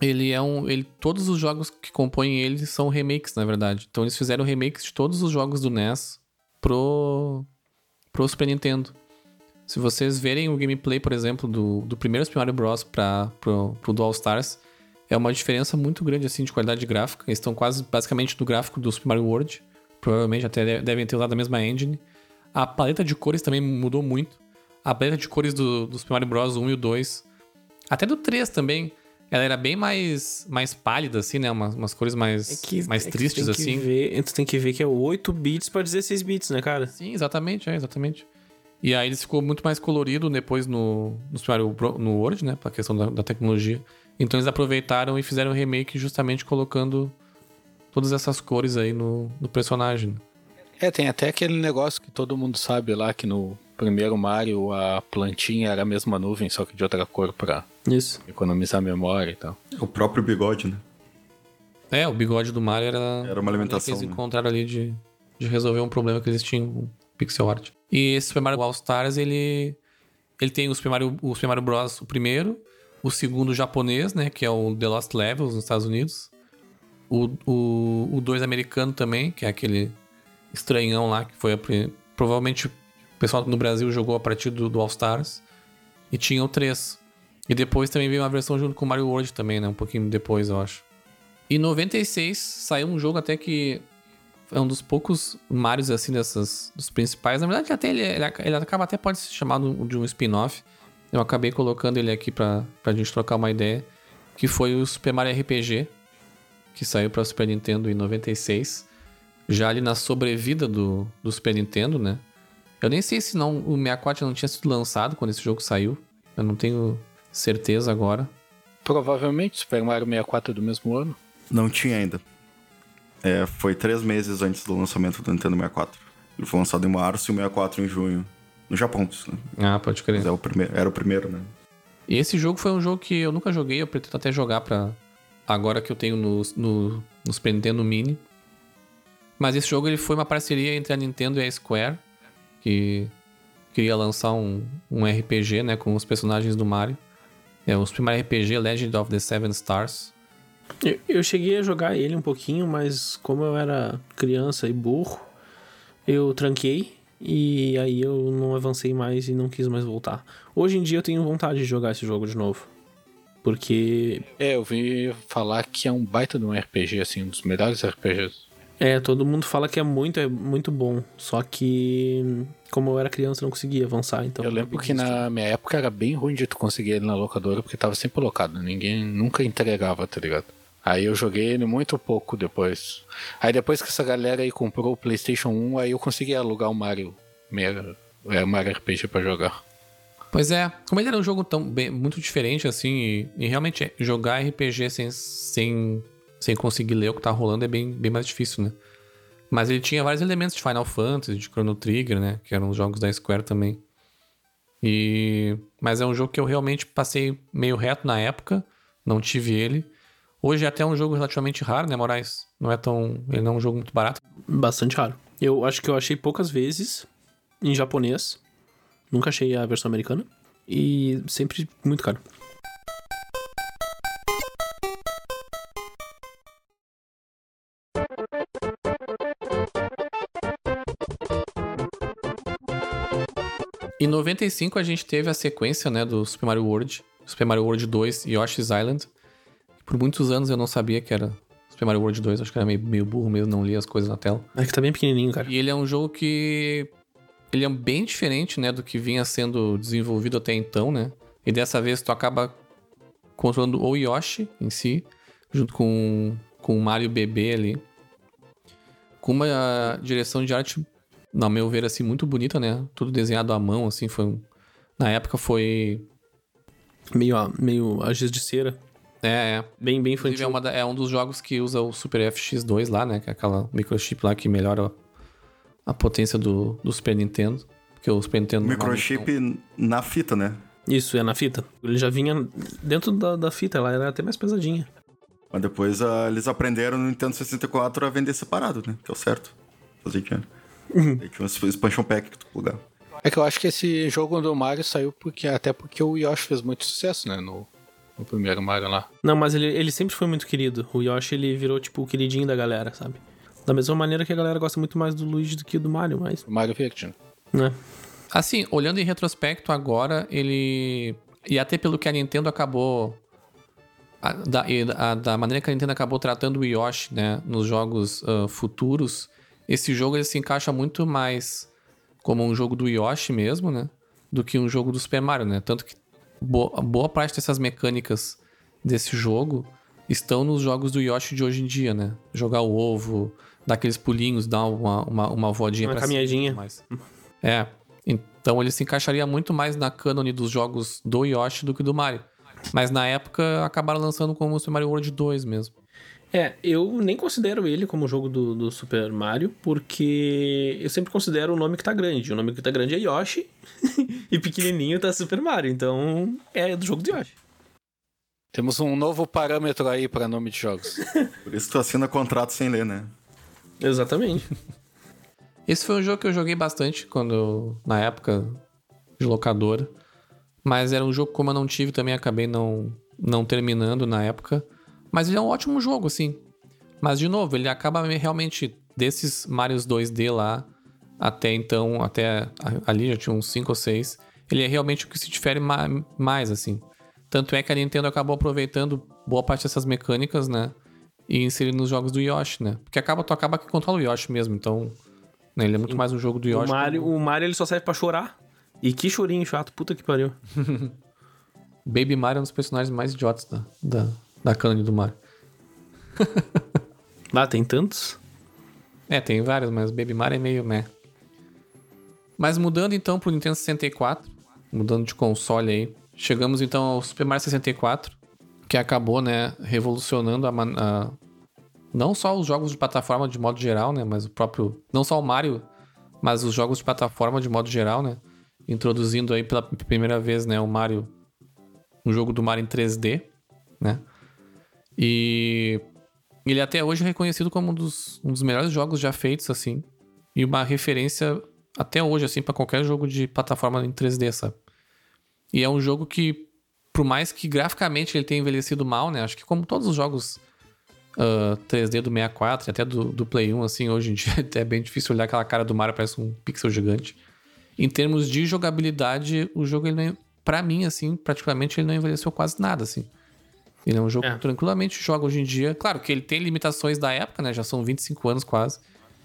ele é um. Ele, todos os jogos que compõem ele são remakes, na verdade. Então eles fizeram remakes de todos os jogos do NES pro, pro Super Nintendo. Se vocês verem o gameplay, por exemplo, do, do primeiro Super Mario Bros. Pra, pro, pro Dual Stars, é uma diferença muito grande assim de qualidade gráfica. Eles estão quase basicamente no gráfico do Super Mario World. Provavelmente até de- devem ter usado a mesma engine. A paleta de cores também mudou muito. A paleta de cores do, do Super Mario Bros. 1 e o 2. Até do 3 também. Ela era bem mais, mais pálida, assim, né? Umas, umas cores mais, mais tristes, tu É tem assim. Que ver, tu tem que ver que é 8 bits pra 16 bits, né, cara? Sim, exatamente, é, exatamente. E aí ele ficou muito mais colorido depois no, no no World, né? Pra questão da, da tecnologia. Então eles aproveitaram e fizeram o remake justamente colocando todas essas cores aí no, no personagem. É, tem até aquele negócio que todo mundo sabe lá que no primeiro Mario a plantinha era a mesma nuvem, só que de outra cor pra Isso. economizar memória e tal. O próprio bigode, né? É, o bigode do Mario era, Era uma alimentação, que eles né? encontraram ali de, de resolver um problema que eles tinham com pixel art. E esse Super Mario All Stars, ele, ele tem o Super, Mario, o Super Mario Bros. o primeiro, o segundo japonês, né, que é o The Lost Levels nos Estados Unidos. O 2 o, o dois americano também, que é aquele estranhão lá, que foi a, provavelmente o pessoal no Brasil jogou a partir do, do All Stars. E tinha o 3. E depois também veio uma versão junto com Mario World também, né, um pouquinho depois, eu acho. Em 96 saiu um jogo até que é um dos poucos Marios assim dessas dos principais. Na verdade, até ele, ele, ele acaba até pode ser chamado de um spin-off. Eu acabei colocando ele aqui pra, pra gente trocar uma ideia, que foi o Super Mario RPG, que saiu pra Super Nintendo em 96, já ali na sobrevida do, do Super Nintendo, né? Eu nem sei se não o 64 não tinha sido lançado quando esse jogo saiu. Eu não tenho certeza agora. Provavelmente Super Mario 64 é do mesmo ano. Não tinha ainda. É, foi três meses antes do lançamento do Nintendo 64. Ele foi lançado em março e o 64 em junho. No Japão, isso, né? Ah, pode crer. Mas é o primeiro, era o primeiro, né? E esse jogo foi um jogo que eu nunca joguei, eu pretendo até jogar pra. Agora que eu tenho no, no, no Super Nintendo Mini. Mas esse jogo ele foi uma parceria entre a Nintendo e a Square, que queria lançar um, um RPG, né, com os personagens do Mario. É o Super Mario RPG Legend of the Seven Stars. Eu, eu cheguei a jogar ele um pouquinho, mas como eu era criança e burro, eu tranquei e aí eu não avancei mais e não quis mais voltar. Hoje em dia eu tenho vontade de jogar esse jogo de novo. Porque É, eu vi falar que é um baita de um RPG, assim, um dos melhores RPGs. É, todo mundo fala que é muito, é muito bom. Só que como eu era criança, eu não conseguia avançar. Então eu lembro que na minha época era bem ruim de tu conseguir ele na locadora, porque tava sempre locado. Ninguém nunca entregava, tá ligado? Aí eu joguei ele muito pouco depois. Aí depois que essa galera aí comprou o PlayStation 1, aí eu consegui alugar o Mario, meia, é, Mario RPG pra jogar. Pois é, como ele era um jogo tão bem- muito diferente assim, e, e realmente jogar RPG sem, sem, sem conseguir ler o que tá rolando é bem, bem mais difícil, né? Mas ele tinha vários elementos de Final Fantasy, de Chrono Trigger, né? Que eram os jogos da Square também. E... Mas é um jogo que eu realmente passei meio reto na época, não tive ele. Hoje é até um jogo relativamente raro, né, Moraes? Não é tão. Ele não é um jogo muito barato. Bastante raro. Eu acho que eu achei poucas vezes em japonês. Nunca achei a versão americana. E sempre muito caro. Em 95 a gente teve a sequência, né, do Super Mario World, Super Mario World 2 e Yoshi's Island. Por muitos anos eu não sabia que era Super Mario World 2, acho que era meio, meio burro mesmo, não lia as coisas na tela. É que tá bem pequenininho, cara. E ele é um jogo que ele é bem diferente, né, do que vinha sendo desenvolvido até então, né? E dessa vez tu acaba controlando o Yoshi em si, junto com, com o Mario bebê ali. Com uma direção de arte, no meu ver, assim, muito bonita, né? Tudo desenhado à mão, assim, foi... um- Na época foi... Meio, a- meio a giz de cera. É, é. Bem, bem infantil. é, uma da- é um dos jogos que usa o Super FX2 lá, né? Que é aquela microchip lá que melhora a potência do, do Super Nintendo. Porque o Super Nintendo... Microchip na fita, né? Isso, é na fita. Ele já vinha dentro da, da fita, ela era até mais pesadinha. Mas depois ah, eles aprenderam no Nintendo 64 a vender separado, né? Que é o certo. Fazer dinheiro. Aí tinha um expansion pack que tu plugava. É que eu acho que esse jogo do Mario saiu porque até porque o Yoshi fez muito sucesso, né, no, no primeiro Mario lá. Não, mas ele, ele sempre foi muito querido. O Yoshi, ele virou, tipo, o queridinho da galera, sabe? Da mesma maneira que a galera gosta muito mais do Luigi do que do Mario, mas... O Mario Verde. né? Assim, olhando em retrospecto agora, ele. E até pelo que a Nintendo acabou. a- da, a- da maneira que a Nintendo acabou tratando o Yoshi, né, nos jogos ah, futuros, esse jogo ele se encaixa muito mais como um jogo do Yoshi mesmo, né? Do que um jogo do Super Mario, né? Tanto que boa, boa parte dessas mecânicas desse jogo estão nos jogos do Yoshi de hoje em dia, né? Jogar o ovo, dar aqueles pulinhos, dar uma, uma, uma voadinha Uma pra caminhadinha. mais. É. Então ele se encaixaria muito mais na cânone dos jogos do Yoshi do que do Mario. Mas na época acabaram lançando como Super Mario World 2 mesmo. É, eu nem considero ele como jogo do, do Super Mario, porque eu sempre considero o nome que tá grande. O nome que tá grande é Yoshi e pequenininho tá Super Mario, então é do jogo de Yoshi. Temos um novo parâmetro aí para nome de jogos. Por isso tu assina contrato sem ler, né? Exatamente. Esse foi um jogo que eu joguei bastante quando na época de locadora. Mas era um jogo que, como eu não tive, também acabei não, não terminando na época. Mas ele é um ótimo jogo, assim. Mas, de novo, ele acaba me- realmente desses Marios 2D lá, até então, até ali já tinha uns 5 ou 6. Ele é realmente o que se difere ma- mais, assim. Tanto é que a Nintendo acabou aproveitando boa parte dessas mecânicas, né? E inserindo nos jogos do Yoshi, né? Porque acaba, tu acaba que controla o Yoshi mesmo, então. né, ele é muito mais um jogo do O Yoshi. Mario, o Mario ele só serve pra chorar. E que chorinho chato, puta que pariu. Baby Mario é um dos personagens mais idiotas da, da, da canon do Mario. Lá tem tantos. É, tem vários, mas Baby Mario é meio meh. Mas mudando então pro Nintendo 64, mudando de console aí, chegamos então ao Super Mario 64, que acabou, né, revolucionando a, a- não só os jogos de plataforma de modo geral, né, mas o próprio, não só o Mario, mas os jogos de plataforma de modo geral, né, introduzindo aí pela primeira vez, né, o Mario, um jogo do Mario em 3D, né, e ele até hoje é reconhecido como um dos, um dos melhores jogos já feitos, assim. E uma referência até hoje, assim, pra qualquer jogo de plataforma em 3D, sabe? E é um jogo que, por mais que graficamente ele tenha envelhecido mal, né? Acho que como todos os jogos ah, 3D do 64 e até do, do Play 1, assim, hoje em dia é bem difícil olhar aquela cara do Mario, parece um pixel gigante. Em termos de jogabilidade, o jogo, ele não, pra mim, assim, praticamente ele não envelheceu quase nada, assim. Ele é um jogo É. que tranquilamente joga hoje em dia. Claro que ele tem limitações da época, né? Já são 25 anos quase.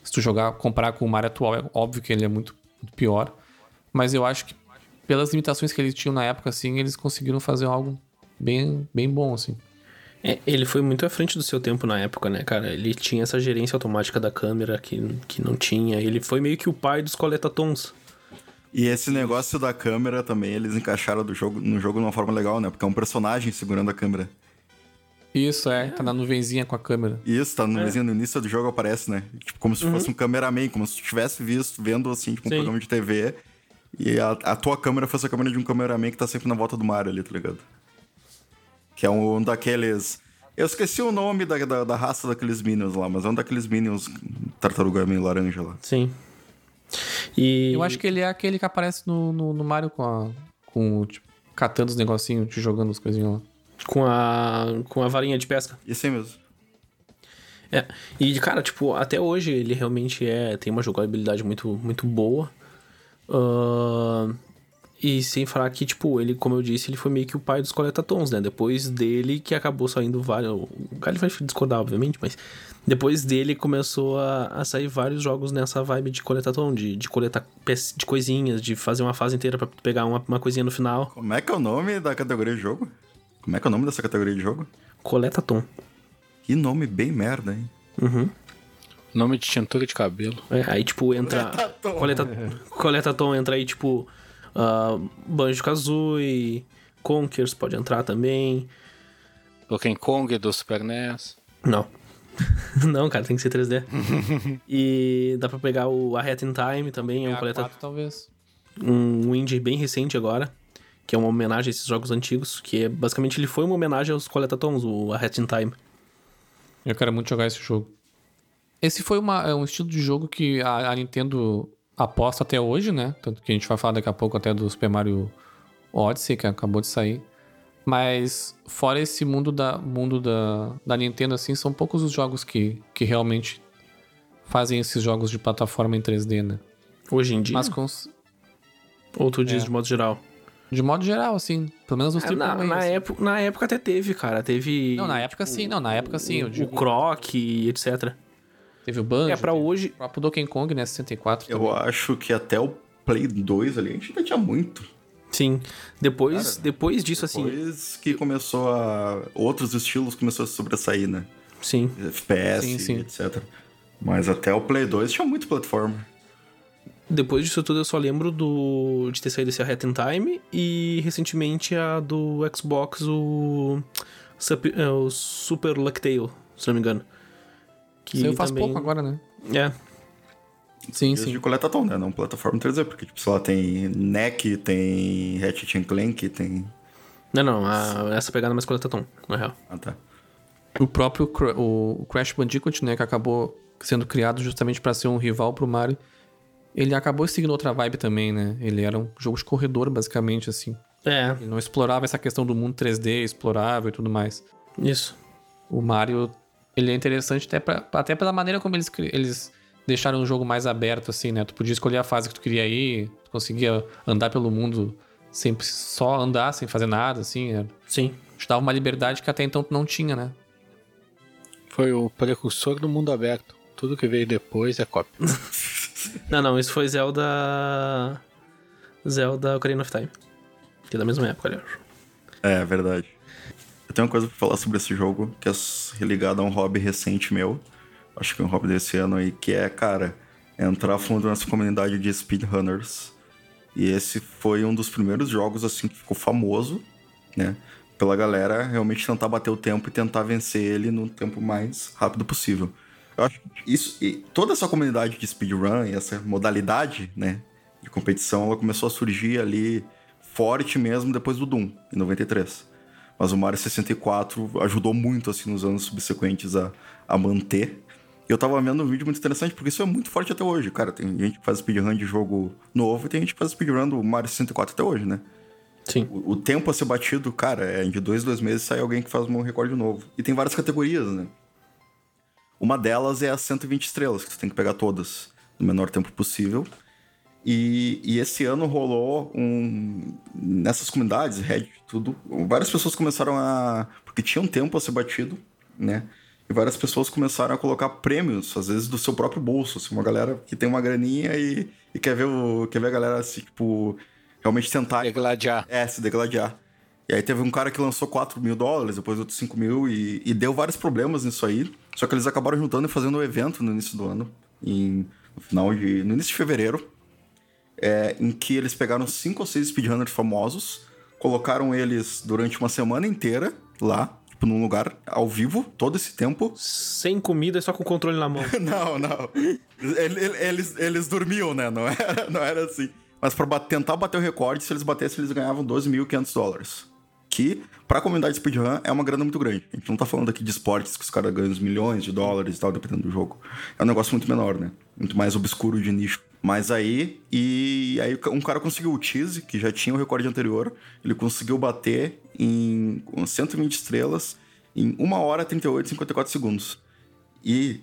Se tu jogar, comparar com o Mario atual, é óbvio que ele é muito, muito pior. Mas eu acho que pelas limitações que eles tinham na época, assim, eles conseguiram fazer algo bem, bem bom, assim. É, ele foi muito à frente do seu tempo na época, né, cara? Ele tinha essa gerência automática da câmera que, que não tinha. Ele foi meio que o pai dos coletatons. E esse negócio da câmera também, eles encaixaram do jogo, no jogo de uma forma legal, né? Porque é um personagem segurando a câmera. Isso, é. Tá na nuvenzinha com a câmera. Isso, tá no, no início do jogo aparece, né? Tipo, como se fosse um cameraman, como se tu tivesse visto, vendo assim, tipo, um Sim. programa de TV. E a, a tua câmera fosse a câmera de um cameraman que tá sempre na volta do Mario ali, tá ligado? Que é um, daqueles. Eu esqueci o nome da, da, da raça daqueles Minions lá, mas é um daqueles Minions tartaruga meio laranja lá. Sim. E. Eu acho que ele é aquele que aparece no, no, no Mario com a. com, tipo, catando os negocinhos, te jogando as coisinhas lá. Com a. Com a varinha de pesca. Esse aí mesmo. É. E, cara, tipo, até hoje ele realmente é. Tem uma jogabilidade muito, muito boa. Ahn, e sem falar que, tipo, ele, como eu disse, ele foi meio que o pai dos coletatons, né? Depois dele que acabou saindo vários. O Galho vai discordar, obviamente, mas. Depois dele começou a, a sair vários jogos nessa vibe de coletatom, de, de coletar de coisinhas, de fazer uma fase inteira pra pegar uma, uma coisinha no final. Como é que é o nome da categoria de jogo? Como é que é o nome dessa categoria de jogo? Coletatom. Que nome bem merda, hein? Uhum. Nome de tintura de cabelo. É, aí, tipo, entra. Coletatom. Coleta, Coletatom entra aí, tipo. Uh, Banjo Kazooie, Conkers pode entrar também. Donkey Kong do Super NES. Não. Não, cara, tem que ser 3D. e dá pra pegar o A Hat in Time também, é um, coleta, A4, talvez. um indie bem recente agora, que é uma homenagem a esses jogos antigos, que é, basicamente ele foi uma homenagem aos coletatons, o A Hat in Time. Eu quero muito jogar esse jogo. Esse foi uma, é um estilo de jogo que a, a Nintendo aposta até hoje, né? Tanto que a gente vai falar daqui a pouco até do Super Mario Odyssey, que acabou de sair. Mas fora esse mundo da, mundo da, da Nintendo, assim, são poucos os jogos que, que realmente fazem esses jogos de plataforma em 3D, né? Hoje em dia, Mas com, ou tu diz É. de modo geral? De modo geral, assim. Pelo menos os É, na, na, assim. época, na época até teve, cara. Teve. Não, na época sim. Não, na época sim. O digo, Croc e etc. teve o Banjo. É, pra hoje- O próprio Donkey Kong, né? 64. Eu também. acho que até o Play 2 ali a gente ainda tinha muito. Sim. Depois, Cara, depois disso, assim. Depois que começou a. Outros estilos começaram a sobressair, né? Sim. FPS, Sim, sim. etc. Mas até o Play 2 tinha muito plataforma. Depois disso tudo, eu só lembro do de ter saído esse A Hat in Time e recentemente a do Xbox, o, é, o Super Luck Tale, se não me engano. Que Saiu faz também- pouco agora, né? É, Sim, sim. de coletatom, né? Não plataforma 3D, porque, tipo, sei lá, tem NEC, tem Ratchet and Clank, tem... Não, não, a- essa pegada é mais coletatom, na real. Ah, tá. O próprio o Crash Bandicoot, né, que acabou sendo criado justamente pra ser um rival pro Mario, ele acabou seguindo outra vibe também, né? Ele era um jogo de corredor, basicamente, assim. É, Ele não explorava essa questão do mundo 3D explorável e tudo mais. isso. O Mario, ele é interessante até, pra, até pela maneira como eles, eles deixaram o jogo mais aberto, assim, né? Tu podia escolher a fase que tu queria ir, tu conseguia andar pelo mundo sem só andar, sem fazer nada, assim. Era, Sim. te dava uma liberdade que até então tu não tinha, né? Foi o precursor do mundo aberto. Tudo que veio depois é cópia. Não, não, isso foi Zelda. Zelda Ocarina of Time. Que é da mesma época, aliás. É, verdade. Eu tenho uma coisa pra falar sobre esse jogo, que é ligado a um hobby recente meu. Acho que é um hobby desse ano aí, que é, cara, entrar fundo nessa comunidade de speedrunners. E esse foi um dos primeiros jogos, assim, que ficou famoso, né? Pela galera realmente tentar bater o tempo e tentar vencer ele no tempo mais rápido possível. Eu acho que isso, e toda essa comunidade de speedrun e essa modalidade, né, de competição, ela começou a surgir ali forte mesmo depois do Doom, em 93. Mas o Mario 64 ajudou muito, assim, nos anos subsequentes a, a manter. E eu tava vendo um vídeo muito interessante, porque isso é muito forte até hoje, cara. Tem gente que faz speedrun de jogo novo e tem gente que faz speedrun do Mario 64 até hoje, né? Sim. O, o tempo a ser batido, cara, é de dois, dois meses sai alguém que faz um recorde novo. E tem várias categorias, né? Uma delas é as 120 estrelas, que você tem que pegar todas no menor tempo possível. E, e esse ano rolou um. Nessas comunidades, Reddit, tudo. Várias pessoas começaram a. Porque tinha um tempo a ser batido, né? E várias pessoas começaram a colocar prêmios, às vezes do seu próprio bolso. Assim, uma galera que tem uma graninha e, e quer, ver o, quer ver a galera, assim, tipo, realmente tentar Degladiar. é, se degladiar. E aí teve um cara que lançou 4 mil dólares, depois outros 5 mil, e, e deu vários problemas nisso aí. Só que eles acabaram juntando e fazendo um evento no início do ano, em, no final de. no início de fevereiro, é, em que eles pegaram cinco ou seis speedrunners famosos, colocaram eles durante uma semana inteira lá, tipo, num lugar ao vivo, todo esse tempo. Sem comida, só com o controle na mão. Não, não. Ele- ele- Eles, eles dormiam, né? Não era, não era assim. Mas pra ba- tentar bater o recorde, se eles batessem, eles ganhavam 12.500 dólares. Que, pra comunidade speedrun, é uma grana muito grande. A gente não tá falando aqui de esportes que os caras ganham milhões de dólares e tal, dependendo do jogo. É um negócio muito menor, né? Muito mais obscuro de nicho. Mas aí, e aí um cara conseguiu o Cheese, que já tinha o recorde anterior, ele conseguiu bater em com 120 estrelas em 1 hora 38 e 54 segundos. E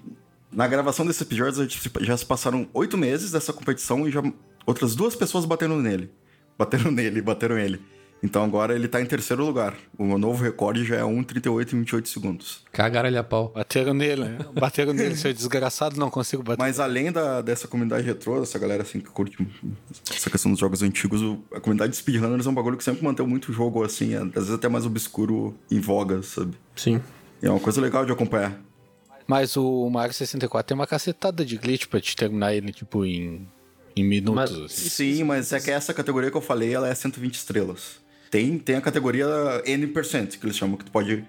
na gravação desse episódio já se passaram oito meses dessa competição e já outras duas pessoas bateram nele. Bateram nele, bateram ele. Então agora ele tá em terceiro lugar. O meu novo recorde já é 1,38 e 28 segundos. Cagaram ele a pau. Bateram nele, né? Bateram nele, seu desgraçado, não consigo bater. Mas além da, dessa comunidade retrô, dessa galera assim que curte essa questão dos jogos antigos, a comunidade de speedrunners é um bagulho que sempre manteve muito o jogo assim, é, às vezes até mais obscuro em voga, sabe? Sim. E é uma coisa legal de acompanhar. Mas o Mario 64 tem uma cacetada de glitch pra te terminar ele, tipo, em, em minutos. Mas- assim. Sim, mas é que essa categoria que eu falei, ela é 120 estrelas. Tem, tem a categoria N%, que eles chamam, que tu pode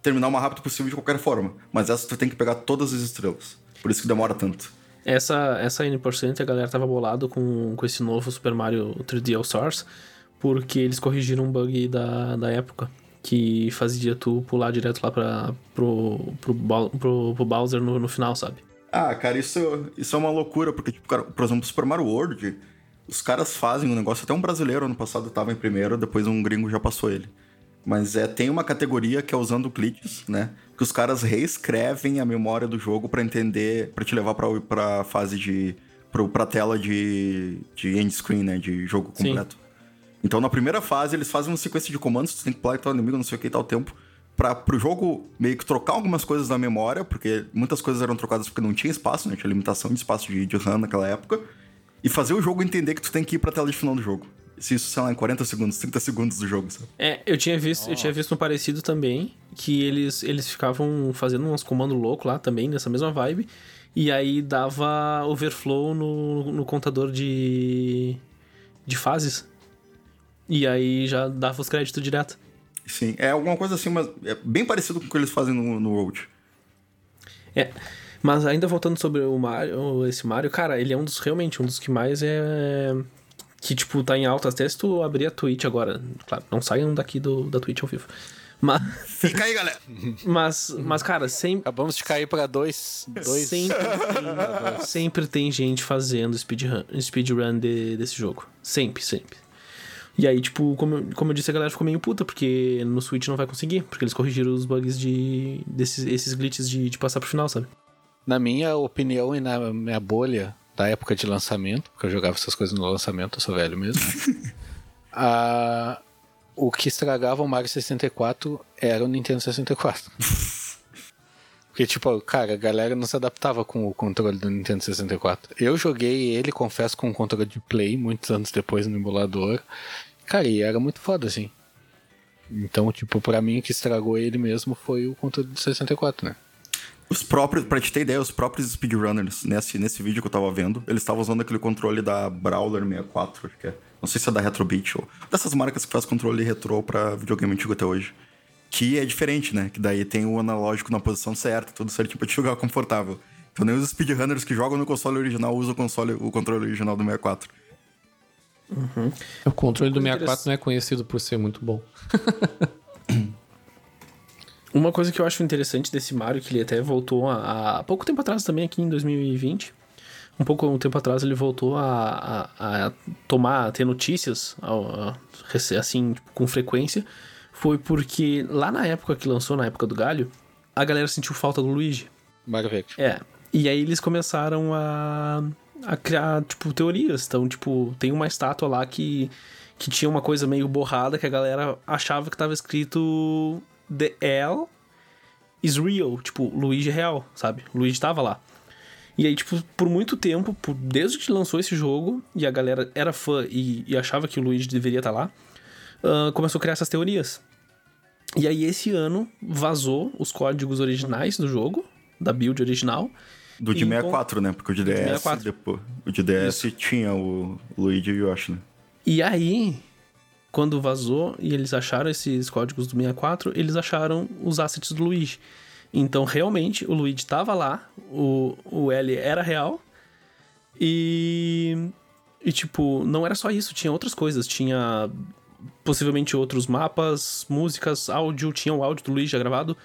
terminar o mais rápido possível de qualquer forma. Mas essa tu tem que pegar todas as estrelas. Por isso que demora tanto. Essa, essa N% a galera tava bolado com, com esse novo Super Mario 3D All Stars, porque eles corrigiram um bug da, da época que fazia tu pular direto lá pra, pro, pro, pro, pro Bowser no, no final, sabe? Ah, cara, isso, isso é uma loucura, porque, tipo, cara, por exemplo, Super Mario World, os caras fazem um negócio, até um brasileiro ano passado tava em primeiro, depois um gringo já passou ele. Mas é, tem uma categoria que é usando glitches, né? Que os caras reescrevem a memória do jogo pra entender, pra te levar pra, pra fase de. Pro, pra tela de, de end screen, né? De jogo Sim. completo. Então, na primeira fase, eles fazem uma sequência de comandos, tu tem que pular tal inimigo, não sei o que e tal tempo, pra, pro jogo meio que trocar algumas coisas da memória, porque muitas coisas eram trocadas porque não tinha espaço, né? Tinha limitação de espaço de, de RAM naquela época, e fazer o jogo entender que tu tem que ir pra tela de final do jogo. Se isso, sei lá, em 40 segundos, 30 segundos do jogo, sabe? É, eu tinha visto, eu tinha visto um parecido também, que eles, eles ficavam fazendo uns comandos loucos lá também, nessa mesma vibe, E aí dava overflow no, no contador de, de fases. E aí já dava os créditos direto. Sim, é alguma coisa assim, mas é bem parecido com o que eles fazem no, no Road. É. Mas ainda voltando sobre o Mario, esse Mario, cara, ele é um dos realmente um dos que mais é que tipo tá em alta até se tu abrir a Twitch agora, claro, não saiam daqui do da Twitch ao vivo. Mas Fica aí, galera! mas mas cara, sempre Acabamos de cair pra dois. dois... sempre tem, sempre tem gente fazendo speedrun, speedrun de, desse jogo. Sempre, sempre. E aí, tipo, como, eu- como eu disse, a galera ficou meio puta, porque no Switch não vai conseguir, porque eles corrigiram os bugs de. desses esses glitches de, de passar pro final, sabe? Na minha opinião e na minha bolha da época de lançamento, porque eu jogava essas coisas no lançamento, eu sou velho mesmo. a- o que estragava o Mario 64 era o Nintendo 64. Porque, tipo, cara, a galera não se adaptava com o controle do Nintendo 64. Eu joguei ele, confesso, com o controle de Play, muitos anos depois no emulador. Cara, e era muito foda, assim. Então, tipo, pra mim o que estragou ele mesmo foi o controle do 64, né? Os próprios, pra te ter ideia, os próprios speedrunners, nesse, nesse vídeo que eu tava vendo, eles estavam usando aquele controle da Brawler 64, acho que é. Não sei se é da Retrobit ou dessas marcas que faz controle retrô pra videogame antigo até hoje. Que é diferente, né? Que daí tem o analógico na posição certa, tudo certinho pra te jogar confortável. Então nem os speedrunners que jogam no console original usam o, console, o controle original do 64. O controle do Coisa 64 não é conhecido por ser muito bom. Uma coisa que eu acho interessante desse Mario, que ele até voltou a, a pouco tempo atrás também, aqui em 2020. Um pouco um tempo atrás ele voltou a, a, a tomar, a ter notícias, assim, tipo, com frequência. Foi porque lá na época que lançou, na época do Galho, a galera sentiu falta do Luigi. Mario Verde. É. E aí eles começaram a, a criar, tipo, teorias. Então, tipo, tem uma estátua lá que, que tinha uma coisa meio borrada que a galera achava que tava escrito The L is real. Tipo, Luigi é real, sabe? Luigi tava lá. E aí, tipo, por muito tempo, por- desde que lançou esse jogo, e a galera era fã e, e achava que o Luigi deveria estar lá, ah, começou a criar essas teorias. E aí, esse ano, vazou os códigos originais do jogo, da build original. Do de E 64, né? Porque o de DS, 64. depois, o de DS tinha o Luigi e o Yoshi, né? E aí, quando vazou e eles acharam esses códigos do 64, eles acharam os assets do Luigi. Então, realmente, o Luigi estava lá, o, o L era real. E. E, tipo, não era só isso, tinha outras coisas. Tinha possivelmente outros mapas, músicas, áudio, tinha o áudio do Luigi já gravado.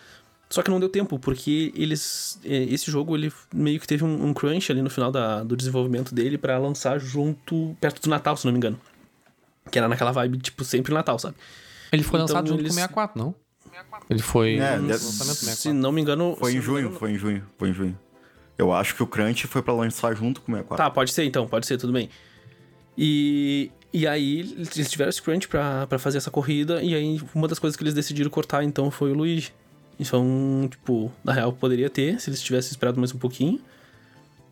Só que não deu tempo, porque eles. Esse jogo ele meio que teve um, um crunch ali no final da- do desenvolvimento dele pra lançar junto, perto do Natal, se não me engano. Que era naquela vibe, tipo, sempre Natal, sabe? Ele foi Então, lançado junto eles- com o 64, não? Ele foi É, no deve- lançamento do 64. Se não me engano. Foi se em não me junho, engano- foi em junho, foi em junho. Eu acho que o Crunch foi pra lançar junto com o 64. Tá, pode ser então, pode ser, tudo bem. E, e aí eles tiveram esse crunch pra, pra fazer essa corrida, e aí uma das coisas que eles decidiram cortar então foi o Luigi. Então, tipo, na real poderia ter, se eles tivessem esperado mais um pouquinho.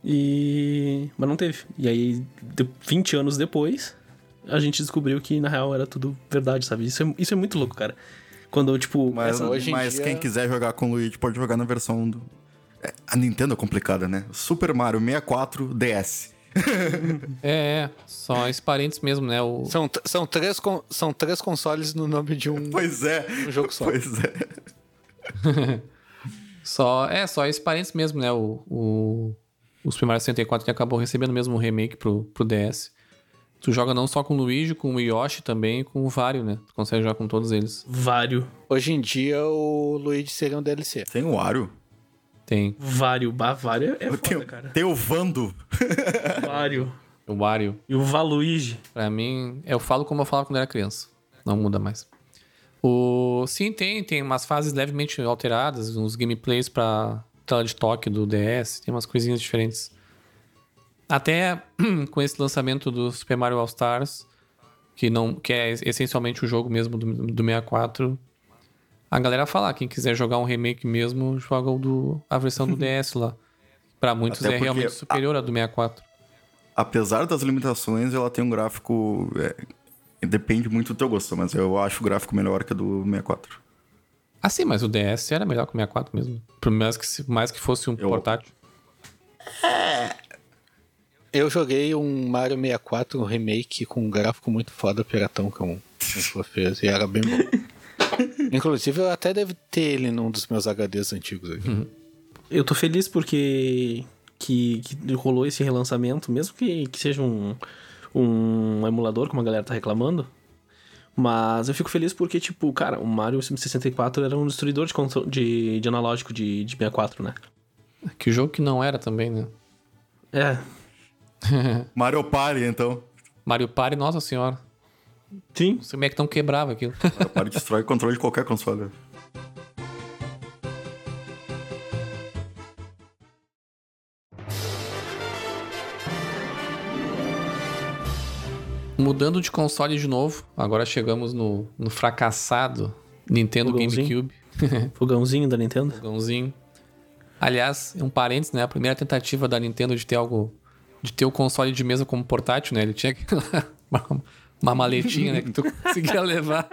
E. Mas não teve. E aí, de- 20 anos depois, a gente descobriu que na real era tudo verdade, sabe? Isso é, isso é muito louco, cara. Quando, tipo. Mas, essa- hoje em mas dia- quem quiser jogar com o Luigi pode jogar na versão do. É, a Nintendo é complicada, né? Super Mario 64 DS. É, é. Só esse parênteses mesmo, né? O... São, são, três con- são três consoles no nome de um. Pois é. Um jogo só. Pois é. Só, é, só esse parênteses mesmo, né? O, o, o Super Mario 64 que acabou recebendo mesmo um remake pro, pro DS. Tu joga não só com o Luigi, com o Yoshi também e com o Wario, né? Tu consegue jogar com todos eles. Vário. Hoje em dia o Luigi seria um DLC. Tem o Wario. Tem Vário. Bah, Vário é Tem, foda, o- cara. tem o Vando. Vário. o Wario. E o Valuigi. Pra mim, eu falo como eu falava quando era criança. Não muda mais. O... Sim, tem. Tem umas fases levemente alteradas, uns gameplays pra tela de toque do DS. Tem umas coisinhas diferentes. Até com esse lançamento do Super Mario All Stars, que, não, que é essencialmente o jogo mesmo do, do 64. A galera fala, quem quiser jogar um remake mesmo, joga o do, a versão do DS lá. Pra muitos Até é realmente superior à do 64. Apesar das limitações, ela tem um gráfico. é, depende muito do teu gosto, mas eu acho o gráfico melhor que o do 64. Ah, sim, mas o DS era melhor que o 64 mesmo. Por mais que, se- mais que fosse um Eu- portátil. Eu joguei um Mario 64 um remake com um gráfico muito foda, piratão, que um pessoa fez, e era bem bom. Inclusive, eu até devo ter ele num dos meus HDs antigos aqui. Eu tô feliz porque que, que rolou esse relançamento, mesmo que, que seja um, um emulador, como a galera tá reclamando. Mas eu fico feliz porque, tipo, cara, o Mario 64 era um destruidor de, de, de analógico de, de 64, né? Que jogo que não era também, né? É, Mario Party, então. Mario Party, nossa senhora. sim. Não sei como é que não quebrava aquilo. Mario Party destrói o controle de qualquer console. Mudando de console de novo, agora chegamos no, no fracassado Nintendo Fogãozinho. GameCube. Fogãozinho da Nintendo. Fogãozinho. Aliás, um parênteses, né? A primeira tentativa da Nintendo de ter algo. De ter o console de mesa como portátil, né? Ele tinha uma, uma maletinha, né? Que tu conseguia levar.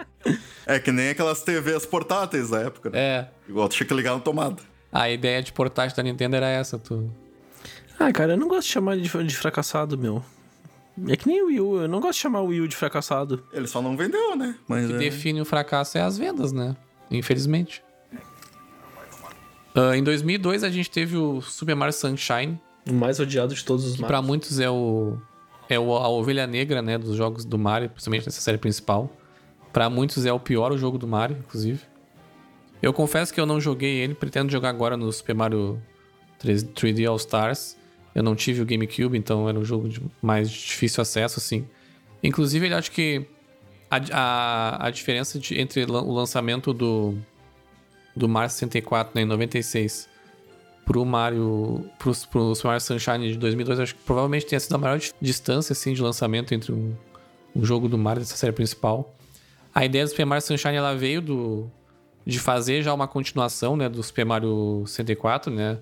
É que nem aquelas TVs portáteis da época, né? É. Igual tu tinha que ligar na tomada. A ideia de portátil da Nintendo era essa, tu. Ah, cara, eu não gosto de chamar de, de fracassado, meu. É que nem o Wii U, eu não gosto de chamar o Wii U de fracassado. Ele só não vendeu, né? Mas O que é... define o fracasso é as vendas, né? Infelizmente. Ah, em 2002 a gente teve o Super Mario Sunshine, O mais odiado de todos os que pra muitos é o é o- a ovelha negra, né, dos jogos do Mario, principalmente nessa série principal. Pra muitos é o pior o jogo do Mario, inclusive. Eu confesso que eu não joguei ele, pretendo jogar agora no Super Mario 3, 3D All Stars. Eu não tive o GameCube, então era um jogo de mais difícil acesso, assim. Inclusive, ele acho que a, a, a diferença de- entre o lançamento do, do Mario 64 né, em 96 pro Mario pro, pro Super Mario Sunshine de 2002 acho que provavelmente tenha sido a maior di- distância assim de lançamento entre um, um jogo do Mario dessa série principal. A ideia do Super Mario Sunshine ela veio do de fazer já uma continuação, né, do Super Mario 64, né,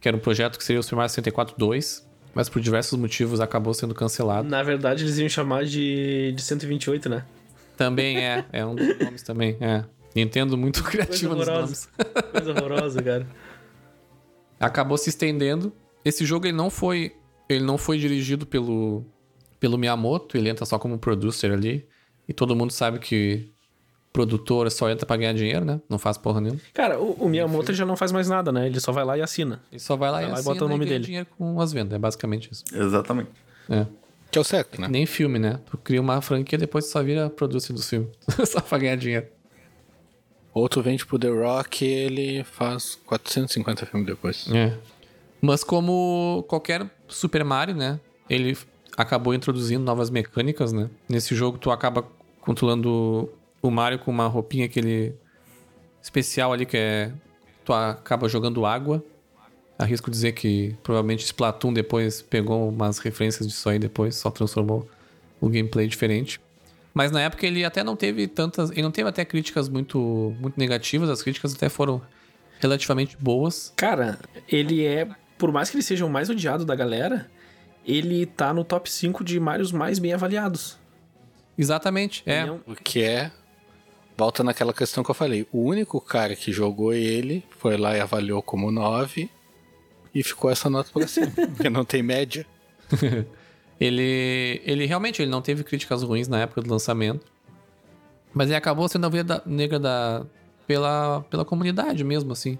que era um projeto que seria o Super Mario 64 2, mas por diversos motivos acabou sendo cancelado. Na verdade, eles iam chamar de, de 128, né? Também é, é um dos nomes também, é. Nintendo muito criativa nos nomes. Coisa horrorosa, cara. Acabou se estendendo. Esse jogo ele não foi, ele não foi dirigido pelo pelo Miyamoto, ele entra só como producer ali. E todo mundo sabe que produtor só entra pra ganhar dinheiro, né? Não faz porra nenhuma. Cara, o, o Miyamoto ele já não faz mais nada, né? Ele só vai lá e assina. Ele só vai lá Vai e lá e assina bota o nome e ganha dele. dinheiro com as vendas. É basicamente isso. Exatamente. É. Que é o certo, né? Nem filme, né? Tu cria uma franquia depois tu só vira producer do filme. só pra ganhar dinheiro. Outro vende pro The Rock e ele faz 450 filmes depois. É. Mas como qualquer Super Mario, né? Ele acabou introduzindo novas mecânicas, né? Nesse jogo tu acaba controlando o Mario com uma roupinha aquele especial ali que é tu acaba jogando água. Arrisco dizer que provavelmente Splatoon depois pegou umas referências disso aí depois, só transformou o gameplay diferente. Mas na época ele até não teve tantas, ele não teve até críticas muito muito negativas, as críticas até foram relativamente boas. Cara, ele é. Por mais que ele seja o mais odiado da galera, ele tá no top 5 de Marios mais bem avaliados. Exatamente, é. Um- O que é. Volta naquela questão que eu falei. O único cara que jogou ele foi lá e avaliou como 9 e ficou essa nota pra cima. porque não tem média. Ele, ele realmente ele não teve críticas ruins na época do lançamento. Mas ele acabou sendo a ovelha negra da, pela, pela comunidade mesmo, assim.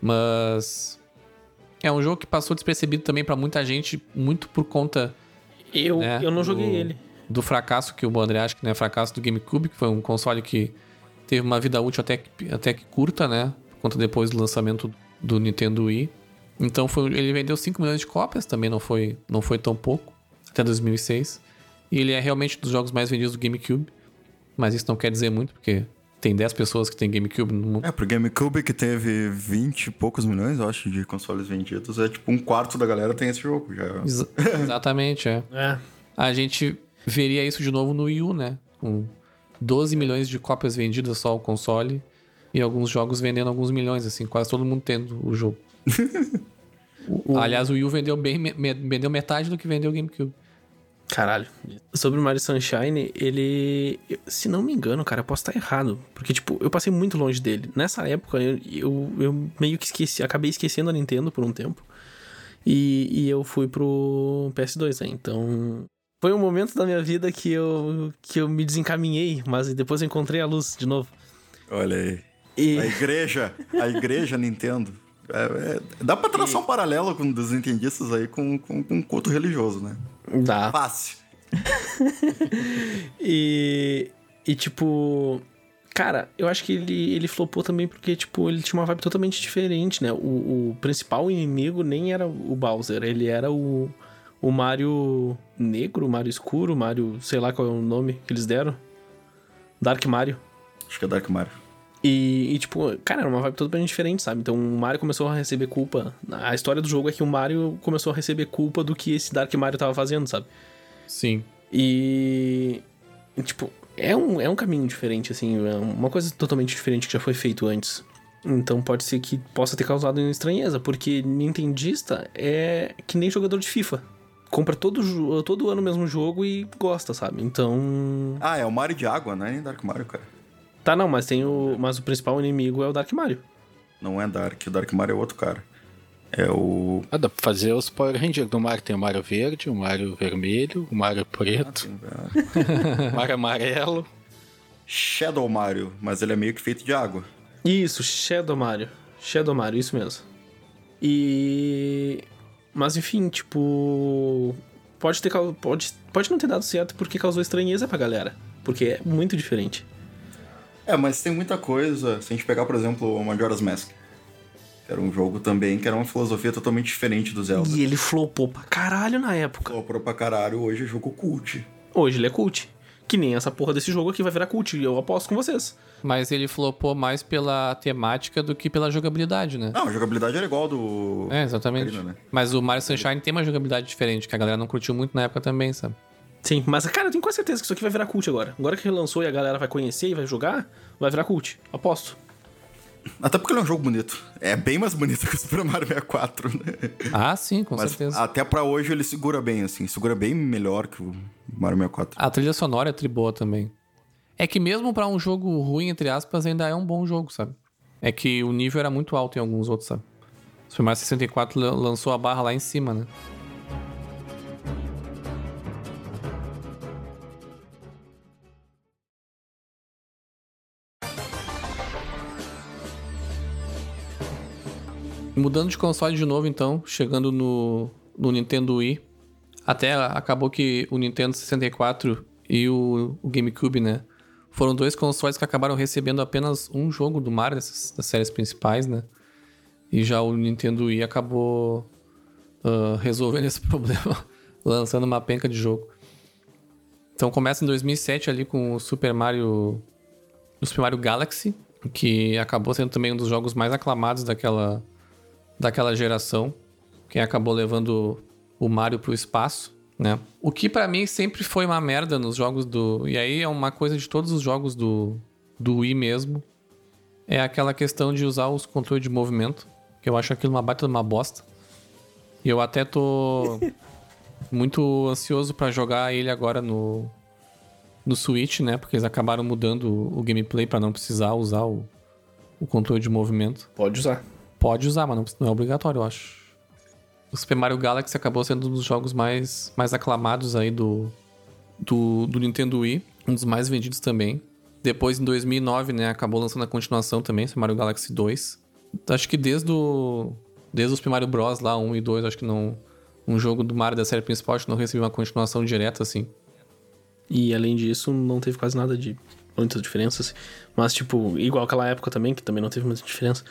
Mas. É um jogo que passou despercebido também pra muita gente, muito por conta Eu, né, eu não joguei do- ele. do fracasso que o André acha que não é fracasso do GameCube, que foi um console que teve uma vida útil até que, até que curta, né? Por conta depois do lançamento do Nintendo Wii. Então foi, ele vendeu 5 milhões de cópias, também não foi, não foi tão pouco, até 2006. E ele é realmente um dos jogos mais vendidos do GameCube. Mas isso não quer dizer muito, porque tem 10 pessoas que têm GameCube no mundo. É, pro GameCube que teve 20 e poucos milhões, eu acho, de consoles vendidos, é tipo um quarto da galera tem esse jogo. Já. Exa- exatamente, é. É. A gente veria isso de novo no Wii U, né? Com 12 milhões de cópias vendidas só o console e alguns jogos vendendo alguns milhões, assim, quase todo mundo tendo o jogo. O- Aliás, o Wii U vendeu bem, vendeu metade do que vendeu o GameCube. Caralho. Sobre o Mario Sunshine, ele. Se não me engano, cara, eu posso estar errado. Porque, tipo, eu passei muito longe dele. Nessa época, eu, eu, eu meio que esqueci, acabei esquecendo a Nintendo por um tempo. E, e eu fui pro PS2, né? Então. Foi um momento da minha vida que eu, que eu me desencaminhei, mas depois eu encontrei a luz de novo. Olha aí. E. A igreja, a igreja Nintendo. É, é, dá pra traçar um paralelo com dos nintendistas aí com, com, com culto religioso, né? Dá. Fácil. E, e tipo, cara, eu acho que ele, ele flopou também porque, tipo, ele tinha uma vibe totalmente diferente, né? O, o principal inimigo nem era o Bowser, ele era o, o Mario negro, Mario escuro, Mario, sei lá qual é o nome que eles deram. Dark Mario. Acho que é Dark Mario. E, e, tipo, cara, era uma vibe totalmente diferente, sabe? Então o Mario começou a receber culpa. A história do jogo é que o Mario começou a receber culpa do que esse Dark Mario tava fazendo, sabe? Sim. E. Tipo, é um, é um caminho diferente, assim, é uma coisa totalmente diferente que já foi feito antes. Então pode ser que possa ter causado estranheza, porque Nintendista é que nem jogador de FIFA. Compra todo, todo ano o mesmo jogo e gosta, sabe? Então. Ah, é o Mario de água, não é nem Dark Mario, cara. Tá, não, mas tem o. Mas o principal inimigo é o Dark Mario. Não é Dark, o Dark Mario é outro cara. É o. Ah, dá pra fazer os Power Rangers do Mario. Tem o Mario Verde, o Mario Vermelho, o Mario Preto, o Mario Amarelo. Shadow Mario, mas ele é meio que feito de água. Isso, Shadow Mario. Shadow Mario, isso mesmo. E. Mas enfim, tipo. Pode ter pode, pode não ter dado certo porque causou estranheza pra galera. Porque é muito diferente. É, mas tem muita coisa. Se a gente pegar, por exemplo, o Majora's Mask. Era um jogo também que era uma filosofia totalmente diferente do Zelda. E ele flopou pra caralho na época. Comprou pra caralho, hoje é jogo cult. Hoje ele é cult. Que nem essa porra desse jogo aqui vai virar cult. e Eu aposto com vocês. Mas ele flopou mais pela temática do que pela jogabilidade, né? Não, a jogabilidade era igual do. É, exatamente. Ocarina, né? Mas o Mario Sunshine tem uma jogabilidade diferente, que a galera não curtiu muito na época também, sabe? Sim, mas cara, eu tenho quase certeza que isso aqui vai virar cult agora. Agora que relançou e a galera vai conhecer e vai jogar, vai virar cult. Aposto. Até porque ele é um jogo bonito. É bem mais bonito que o Super Mario 64, né? Ah, sim, com Mas certeza. até pra hoje ele segura bem, assim. Segura bem melhor que o Mario 64. A trilha sonora é tri boa também. É que mesmo pra um jogo ruim, entre aspas, ainda é um bom jogo, sabe? É que o nível era muito alto em alguns outros, sabe? O Super Mario 64 lan- lançou a barra lá em cima, né? Mudando de console de novo, então, chegando no, no Nintendo Wii. Até acabou que o Nintendo 64 e o, o GameCube, né? Foram dois consoles que acabaram recebendo apenas um jogo do Mario dessas, das séries principais, né? E já o Nintendo Wii acabou ah, resolvendo esse problema, lançando uma penca de jogo. Então começa em 2007 ali com o Super Mario, o Super Mario Galaxy, que acabou sendo também um dos jogos mais aclamados daquela, daquela geração. Quem acabou levando o Mario pro espaço, né? O que pra mim sempre foi uma merda nos jogos do. E aí é uma coisa de todos os jogos do, do Wii mesmo. É aquela questão de usar os controles de movimento. Que eu acho aquilo uma baita de uma bosta. E eu até tô muito ansioso pra jogar ele agora no, no Switch, né? Porque eles acabaram mudando o, o gameplay pra não precisar usar o, o controle de movimento. Pode usar. Pode usar, mas não, não é obrigatório, eu acho. O Super Mario Galaxy acabou sendo um dos jogos mais, mais aclamados aí do, do, do Nintendo Wii. Um dos mais vendidos também. Depois, em 2009, né, acabou lançando a continuação também, Super Mario Galaxy 2. Acho que desde o, desde o Super Mario Bros. lá, 1 e 2, acho que não... Um jogo do Mario da série principal, acho que não recebeu uma continuação direta, assim. E além disso, não teve quase nada de muitas diferenças. Mas, tipo, igual aquela época também, que também não teve muita diferença.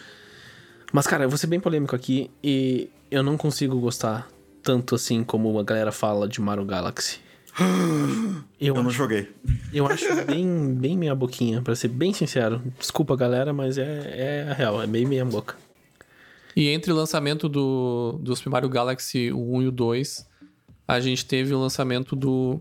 Mas, cara, eu vou ser bem polêmico aqui e eu não consigo gostar tanto assim como a galera fala de Mario Galaxy. Eu, Eu não acho, joguei. eu acho bem, bem meia boquinha, pra ser bem sincero. Desculpa, galera, mas é, é a real, é bem meia boca. E entre o lançamento do, do Super Mario Galaxy o 1 e o 2, a gente teve o lançamento do.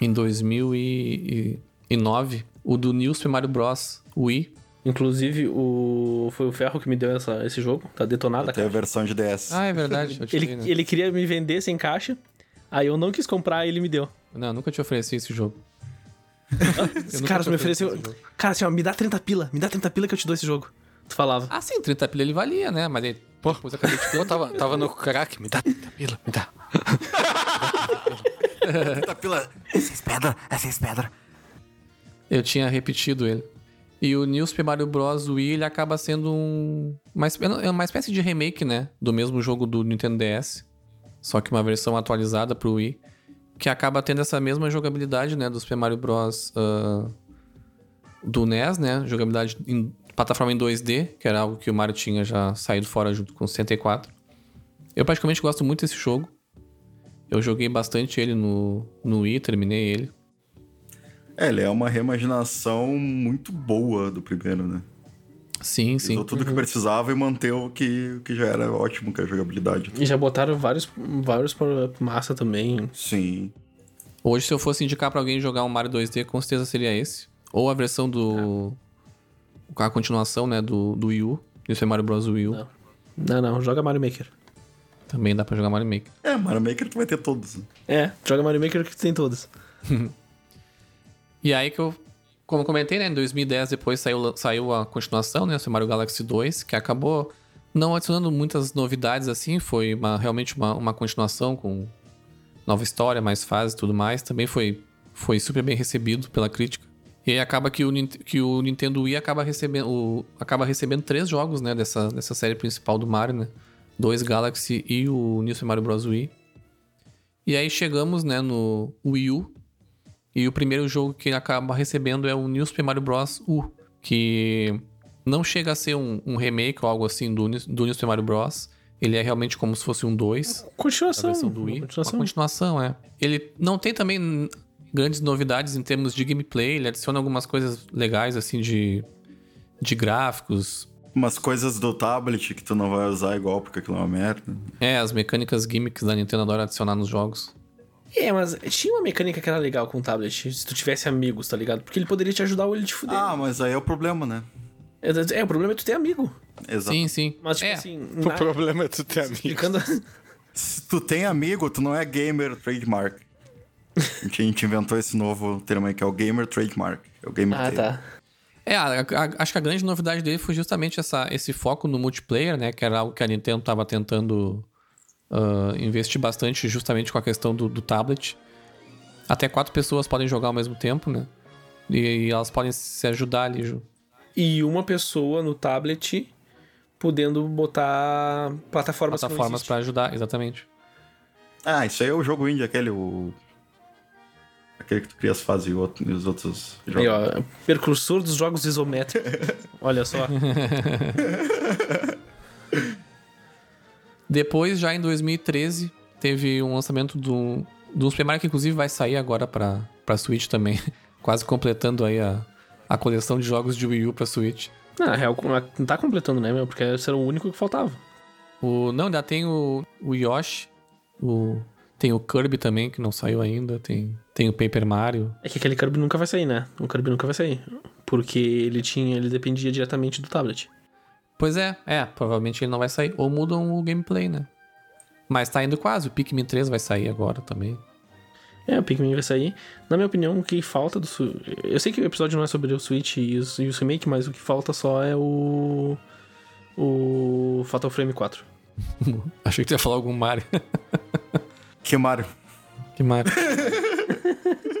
Em 2009, o do New Super Mario Bros. Wii. Inclusive, o, foi o Ferro que me deu essa, esse jogo, tá detonado a Tem a versão de DS. Ah, é verdade. Ele, né? ele queria me vender sem caixa, aí eu não quis comprar e ele me deu. Não, eu nunca te ofereci esse jogo. Cara, te tu me ofereceu. Cara, assim, ó, me dá 30 pila, me dá 30 pila que eu te dou esse jogo. Tu falava. Ah, sim, 30 pila ele valia, né? Mas ele- Depois acabei de Eu tava, tava no crack, me dá, me dá pila, me dá. Tá pela... Essas pedras, essas pedras. Eu tinha repetido ele. E o New Super Mario Bros. Wii, ele acaba sendo um... Uma, é uma espécie de remake, né? Do mesmo jogo do Nintendo DS. Só que uma versão atualizada pro Wii. Que acaba tendo essa mesma jogabilidade, né? Do Super Mario Bros. ah, do NES, né? Jogabilidade em plataforma em 2D, que era algo que o Mario tinha já saído fora junto com o 64. Eu praticamente gosto muito desse jogo. Eu joguei bastante ele no, no Wii, terminei ele. É, ele é uma reimaginação muito boa do primeiro, né? Sim, sim. Usou tudo que precisava e manteve o que, que já era ótimo, que é a jogabilidade. E já botaram vários, vários para massa também. Sim. Hoje, se eu fosse indicar pra alguém jogar um Mario 2D, com certeza seria esse. Ou a versão do. A continuação, né? Do, do Wii U. Do Super Mario Bros. Wii U. Não. Não, não, joga Mario Maker. Também dá pra jogar Mario Maker. É, Mario Maker tu vai ter todos. né? É, joga Mario Maker que tem todos. E aí que eu. Como eu comentei, né? Em 2010 depois saiu, saiu a continuação, né? Super Mario Galaxy 2, que acabou não adicionando muitas novidades assim. Foi uma- realmente uma, uma continuação com nova história, mais fases e tudo mais. Também foi, foi super bem recebido pela crítica. E aí acaba que o, que o Nintendo Wii acaba recebendo, o- acaba recebendo três jogos, né? Dessa, dessa série principal do Mario, né? Dois Galaxy e o New Super Mario Bros. Wii. E aí chegamos, né, no Wii U, e o primeiro jogo que ele acaba recebendo é o New Super Mario Bros. U, que não chega a ser um, um remake ou algo assim do, New- do New Super Mario Bros. Ele é realmente como se fosse um 2, a Continuação. versão do Wii. Uma continuação. Uma continuação, é. Ele não tem também grandes novidades em termos de gameplay, ele adiciona algumas coisas legais, assim, de, de gráficos. Umas coisas do tablet que tu não vai usar igual, porque aquilo é uma merda. É, as mecânicas gimmicks da Nintendo adora adicionar nos jogos. É, mas tinha uma mecânica que era legal com o tablet, se tu tivesse amigos, tá ligado? Porque ele poderia te ajudar ou ele te fuder. Ah, mas aí é o problema, né? É, é, o problema é tu ter amigo. Exato. Sim, sim. Mas, tipo é, assim, O na- problema é tu ter amigo. explicando... Se tu tem amigo, tu não é gamer trademark. A gente, inventou esse novo termo aí, que é o gamer trademark. É o gamer ah, termo. tá. É, a- a- acho que a grande novidade dele foi justamente essa, esse foco no multiplayer, né? Que era algo que a Nintendo estava tentando ah, investir bastante justamente com a questão do, do tablet. Até quatro pessoas podem jogar ao mesmo tempo, né? E, e elas podem se ajudar ali. Ju. E uma pessoa no tablet podendo botar plataformas, Plataformas para ajudar, exatamente. Ah, isso aí é o jogo indie, aquele, o... Aquele que tu cria as fases e, outro- e os outros jogos. Aí, ó, percursor dos jogos isométricos. Olha só. Depois, já em 2013, teve um lançamento do, do Super Mario que inclusive vai sair agora pra, pra Switch também. Quase completando aí a, a coleção de jogos de Wii U pra Switch. Na real, não tá completando, né, meu? Porque esse era o único que faltava. O, não, ainda tem o, o Yoshi, o, tem o Kirby também, que não saiu ainda, tem, tem o Paper Mario. É que aquele Kirby nunca vai sair, né? O Kirby nunca vai sair. Porque ele tinha, ele dependia diretamente do tablet. Pois é, é, provavelmente ele não vai sair. Ou mudam o gameplay, né? Mas tá indo quase, o Pikmin 3 vai sair agora também. É, o Pikmin vai sair. Na minha opinião, o que falta do. Su- Eu sei que o episódio não é sobre o Switch e os, e o remake, mas o que falta só é o. O Fatal Frame 4. Achei que tu ia falar algum Mario. Que Mario? que Mario?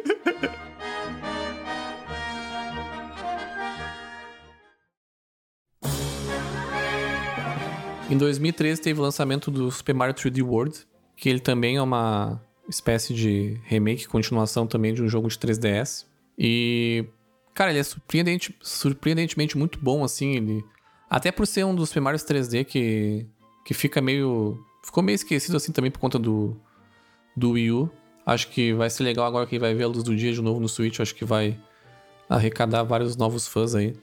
Em 2013 teve o lançamento do Super Mario 3D World, que ele também é uma espécie de remake, continuação também de um jogo de 3DS. E, cara, ele é surpreendente, surpreendentemente muito bom, assim, ele... Até por ser um dos Super Mario 3D que, que fica meio... Ficou meio esquecido, assim, também por conta do, do Wii U. Acho que vai ser legal agora que vai ver a luz do dia de novo no Switch. Acho que vai arrecadar vários novos fãs aí.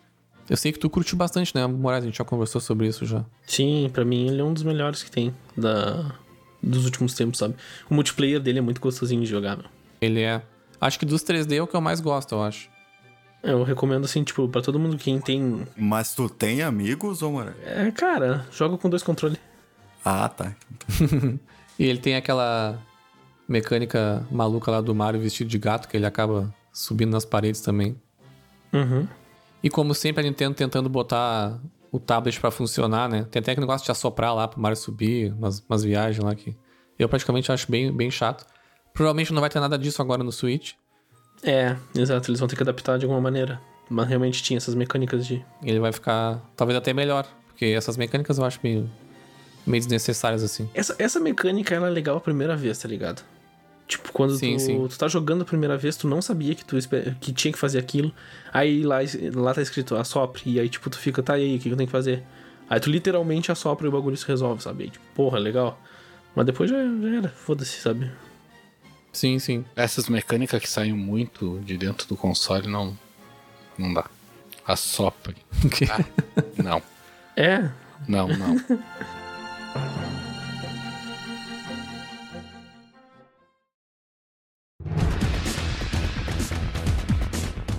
Eu sei que tu curtiu bastante, né, Moraes? A gente já conversou sobre isso já. Sim, pra mim ele é um dos melhores que tem da, dos últimos tempos, sabe? O multiplayer dele é muito gostosinho de jogar, meu. Ele é. Acho que dos 3D é o que eu mais gosto, eu acho. Eu recomendo, assim, tipo, pra todo mundo quem tem. Mas tu tem amigos, ou Mario? É, cara, joga com dois controles. Ah, tá. E ele tem aquela mecânica maluca lá do Mario vestido de gato, que ele acaba subindo nas paredes também. Uhum. E como sempre, a Nintendo tentando botar o tablet pra funcionar, né? Tem até aquele negócio de assoprar lá pro Mario subir, umas, umas viagens lá que eu praticamente acho bem, bem chato. Provavelmente não vai ter nada disso agora no Switch. É, exato, eles vão ter que adaptar de alguma maneira. Mas realmente tinha essas mecânicas de. Ele vai ficar talvez até melhor, porque essas mecânicas eu acho meio, meio desnecessárias assim. Essa, essa mecânica ela é legal a primeira vez, tá ligado? Tipo, quando Sim, tu, sim. tu tá jogando a primeira vez, tu não sabia que tu que tinha que fazer aquilo. Aí lá, lá tá escrito assopre. E aí, tipo, tu fica, tá e aí, o que que eu tenho que fazer? Aí tu literalmente assopra e o bagulho se resolve, sabe? Aí, tipo, porra, legal. Mas depois já, já era, foda-se, sabe? Sim, sim. Essas mecânicas que saem muito de dentro do console não. Não dá. Assopre. Ah, não. É, Não, não.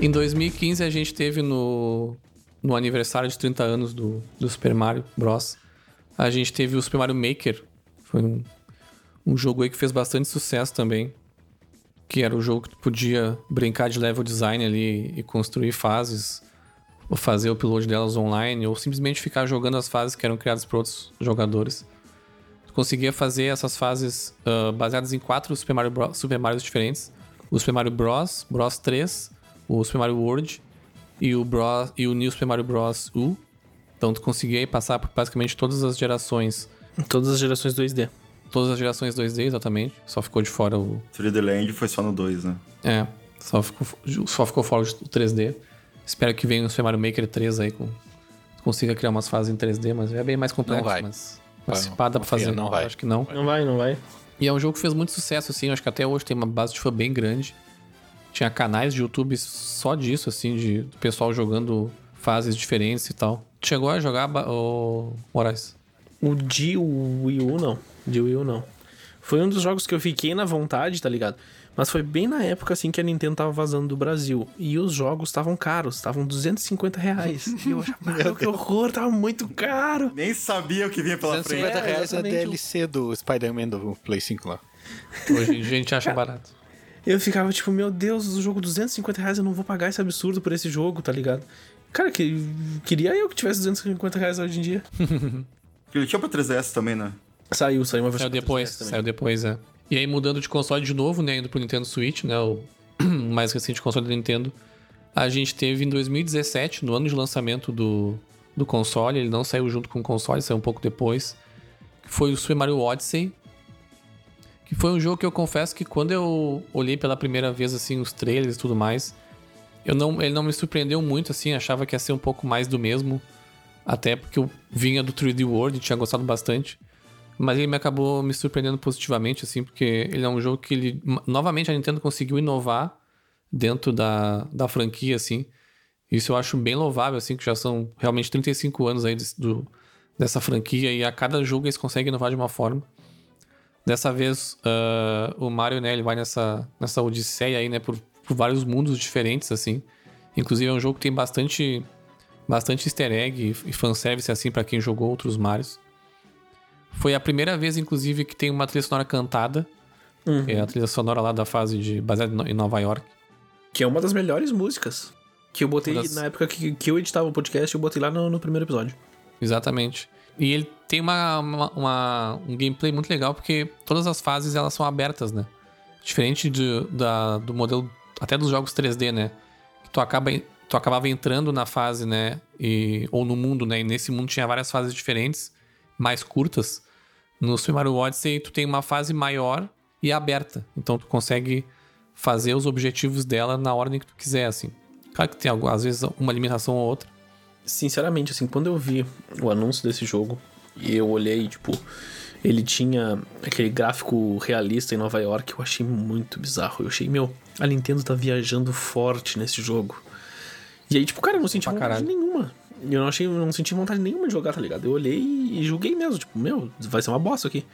Em 2015 a gente teve no, no aniversário de 30 anos do, do Super Mario Bros. A gente teve o Super Mario Maker. Foi um, um jogo aí que fez bastante sucesso também. Que era o jogo que tu podia brincar de level design ali e construir fases. Ou fazer o upload delas online. Ou simplesmente ficar jogando as fases que eram criadas por outros jogadores. Tu conseguia fazer essas fases ah, baseadas em quatro Super Mario Bros, Super Marios diferentes. O Super Mario Bros, Bros 3, o Super Mario World e o, Bros, e o New Super Mario Bros. U. Então tu conseguia passar por basicamente todas as gerações. todas as gerações 2D. Todas as gerações 2D, exatamente. Só ficou de fora o. 3D Land foi só no 2, né? É, só ficou, só ficou fora o 3D. Espero que venha o Super Mario Maker 3 aí com. Consiga criar umas fases em 3D, mas é bem mais complexo. vai. Mas, Vai, mas se pá, dá pra fazer. não vai. Acho que não. Não vai, não vai. E é um jogo que fez muito sucesso, assim. Eu acho que até hoje tem uma base de fã bem grande. Tinha canais de YouTube só disso, assim, de do pessoal jogando fases diferentes e tal. Tu Chegou a jogar, ô, Moraes? O de Wii U, não. De Wii U, não. Foi um dos jogos que eu fiquei na vontade, tá ligado? Mas foi bem na época, assim, que a Nintendo tava vazando do Brasil. E os jogos estavam caros, estavam 250 reais. E eu achava, "Meu, que horror, tava muito caro. Nem sabia o que vinha pela 250 frente. reais é exatamente. DLC do Spider-Man do Play 5 lá. Hoje a gente acha barato. Eu ficava tipo, meu Deus, o jogo 250 reais, eu não vou pagar esse absurdo por esse jogo, tá ligado? Cara, que, queria eu que tivesse 250 reais hoje em dia. Ele tinha pra 3DS também, né? Saiu, saiu uma versão Saiu pra depois, 3DS também. saiu depois, é. E aí mudando de console de novo, né, indo pro Nintendo Switch, né, o mais recente console da Nintendo. A gente teve em 2017, no ano de lançamento do, do console, ele não saiu junto com o console, saiu um pouco depois, que foi o Super Mario Odyssey. Que foi um jogo que eu confesso que quando eu olhei pela primeira vez, assim, os trailers e tudo mais, eu não, ele não me surpreendeu muito, assim, achava que ia ser um pouco mais do mesmo. Até porque eu vinha do 3D World e tinha gostado bastante. Mas ele me acabou me surpreendendo positivamente, assim, porque ele é um jogo que ele. Novamente a Nintendo conseguiu inovar dentro da, da franquia, assim. Isso eu acho bem louvável, assim, que já são realmente 35 anos aí do, dessa franquia e a cada jogo eles conseguem inovar de uma forma. Dessa vez, ah, o Mario, né, ele vai nessa, nessa odisseia aí, né, por, por vários mundos diferentes, assim. Inclusive é um jogo que tem bastante, bastante easter egg e, fanservice, assim, pra quem jogou outros Marios. Foi a primeira vez, inclusive, que tem uma trilha sonora cantada. Uhum. É a trilha sonora lá da fase de baseada em Nova York. Que é uma das melhores músicas. Que eu botei das- na época que, que eu editava o podcast, eu botei lá no, no primeiro episódio. Exatamente. E ele tem uma, uma- uma- um gameplay muito legal, porque todas as fases elas são abertas, né? Diferente de- da, do modelo, até dos jogos 3D, né? Que tu, acaba, tu acabava entrando na fase, né? E, ou no mundo, né? E nesse mundo tinha várias fases diferentes, mais curtas. No Super Mario Odyssey, tu tem uma fase maior e aberta. Então tu consegue fazer os objetivos dela na ordem que tu quiser, assim. Claro que tem, às vezes, uma limitação ou outra. Sinceramente, assim, quando eu vi o anúncio desse jogo e eu olhei, tipo, ele tinha aquele gráfico realista em Nova York, eu achei muito bizarro. Eu achei, meu, a Nintendo tá viajando forte nesse jogo. E aí, tipo, cara, eu não senti vontade nenhuma. Eu não achei, eu não senti vontade nenhuma de jogar, tá ligado? Eu olhei e julguei mesmo, tipo, meu, vai ser uma bosta aqui.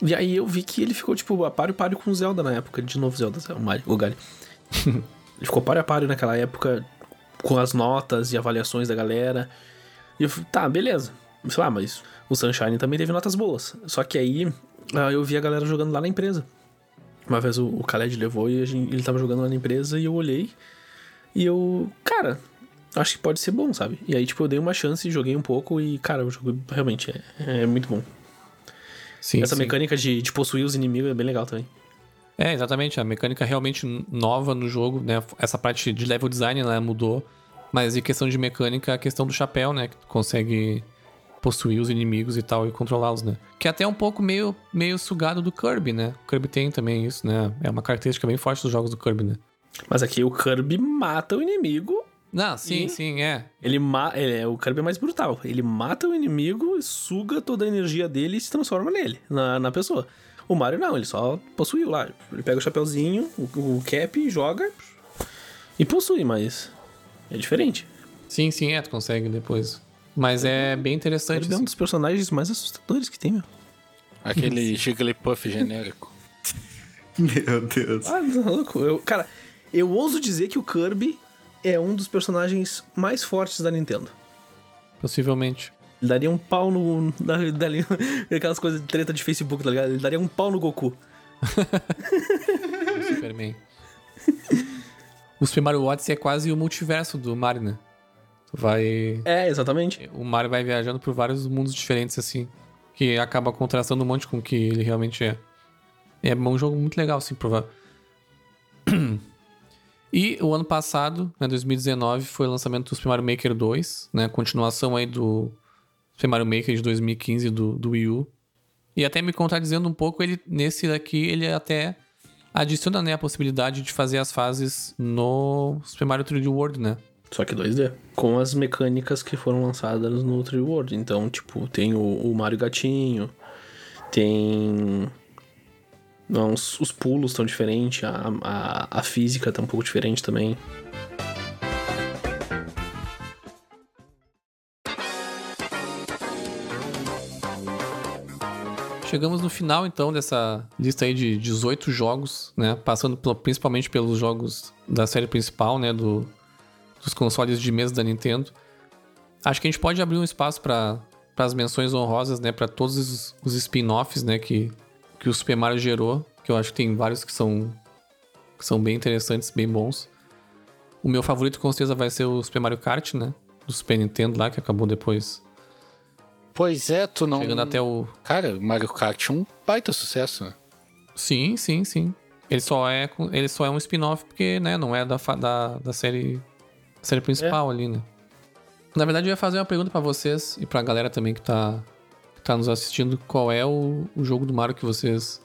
E aí eu vi que ele ficou, tipo, a páreo páreo com o Zelda na época, de novo Zelda, o Mario, o Gali. ele ficou páreo a páreo naquela época, com as notas e avaliações da galera. E eu falei, tá, beleza. Sei lá, mas o Sunshine também teve notas boas. Só que aí ah, eu vi a galera jogando lá na empresa. Uma vez o, o Khaled levou e ele tava jogando lá na empresa e eu olhei. E eu, cara, acho que pode ser bom, sabe? E aí, tipo, eu dei uma chance, joguei um pouco e, cara, o jogo realmente é, é muito bom. Sim, Essa sim. mecânica de, de possuir os inimigos é bem legal também. É, exatamente. A mecânica realmente nova no jogo, né? Essa parte de level design ela mudou. Mas em questão de mecânica, a questão do chapéu, né? Que tu consegue possuir os inimigos e tal e controlá-los, né? Que é até um pouco meio, meio sugado do Kirby, né? O Kirby tem também isso, né? É uma característica bem forte dos jogos do Kirby, né? Mas aqui o Kirby mata o inimigo. Não, sim, sim, é. Ele, ma ele é o Kirby é mais brutal. Ele mata o inimigo, suga toda a energia dele e se transforma nele, na, na pessoa. O Mario não, ele só possuiu lá. Ele pega o chapeuzinho, o, o cap, joga e possui, mas é diferente. Sim, sim, é, tu consegue depois. Mas é bem interessante. Kirby é um assim. dos personagens mais assustadores que tem, meu. Aquele Jigglypuff genérico. Meu Deus. Ah, tá louco. Eu, cara, eu ouso dizer que o Kirby é um dos personagens mais fortes da Nintendo. Possivelmente. Ele daria um pau no. Da, dali, aquelas coisas de treta de Facebook, tá ligado? Ele daria um pau no Goku. Superman. o Super Mario Odyssey é quase o multiverso do Mario, né? Tu vai. É, exatamente. O Mario vai viajando por vários mundos diferentes, assim. Que acaba contrastando um monte com o que ele realmente é. É um jogo muito legal, assim, provar. E o ano passado, né, 2019, foi o lançamento do Super Mario Maker 2, né? Continuação aí do Super Mario Maker de 2015 do, do Wii U. E até me contradizendo um pouco, ele nesse daqui, ele até adiciona né, a possibilidade de fazer as fases no Super Mario 3D World, né? Só que 2D. Com as mecânicas que foram lançadas no 3D World. Então, tipo, tem o, o Mario Gatinho, tem. Não, os, os pulos estão diferentes, a, a, a física tá um pouco diferente também. Chegamos no final, então, dessa lista aí de 18 jogos, né? Passando principalmente pelos jogos da série principal, né? Do, dos consoles de mesa da Nintendo. Acho que a gente pode abrir um espaço para as menções honrosas, né? Para todos os, os spin-offs, né? Que, que o Super Mario gerou. Que eu acho que tem vários que são, que são bem interessantes, bem bons. O meu favorito, com certeza, vai ser o Super Mario Kart, né? Do Super Nintendo lá, que acabou depois. Pois é, tu não. Chegando até o, Cara, Mario Kart é um baita sucesso, né? Sim, sim, sim. Ele só é, ele só é um spin-off porque, né, não é da, da, da série, série principal ali, né? Na verdade, eu ia fazer uma pergunta pra vocês e pra galera também que tá, que tá nos assistindo. Qual é o, o jogo do Mario que vocês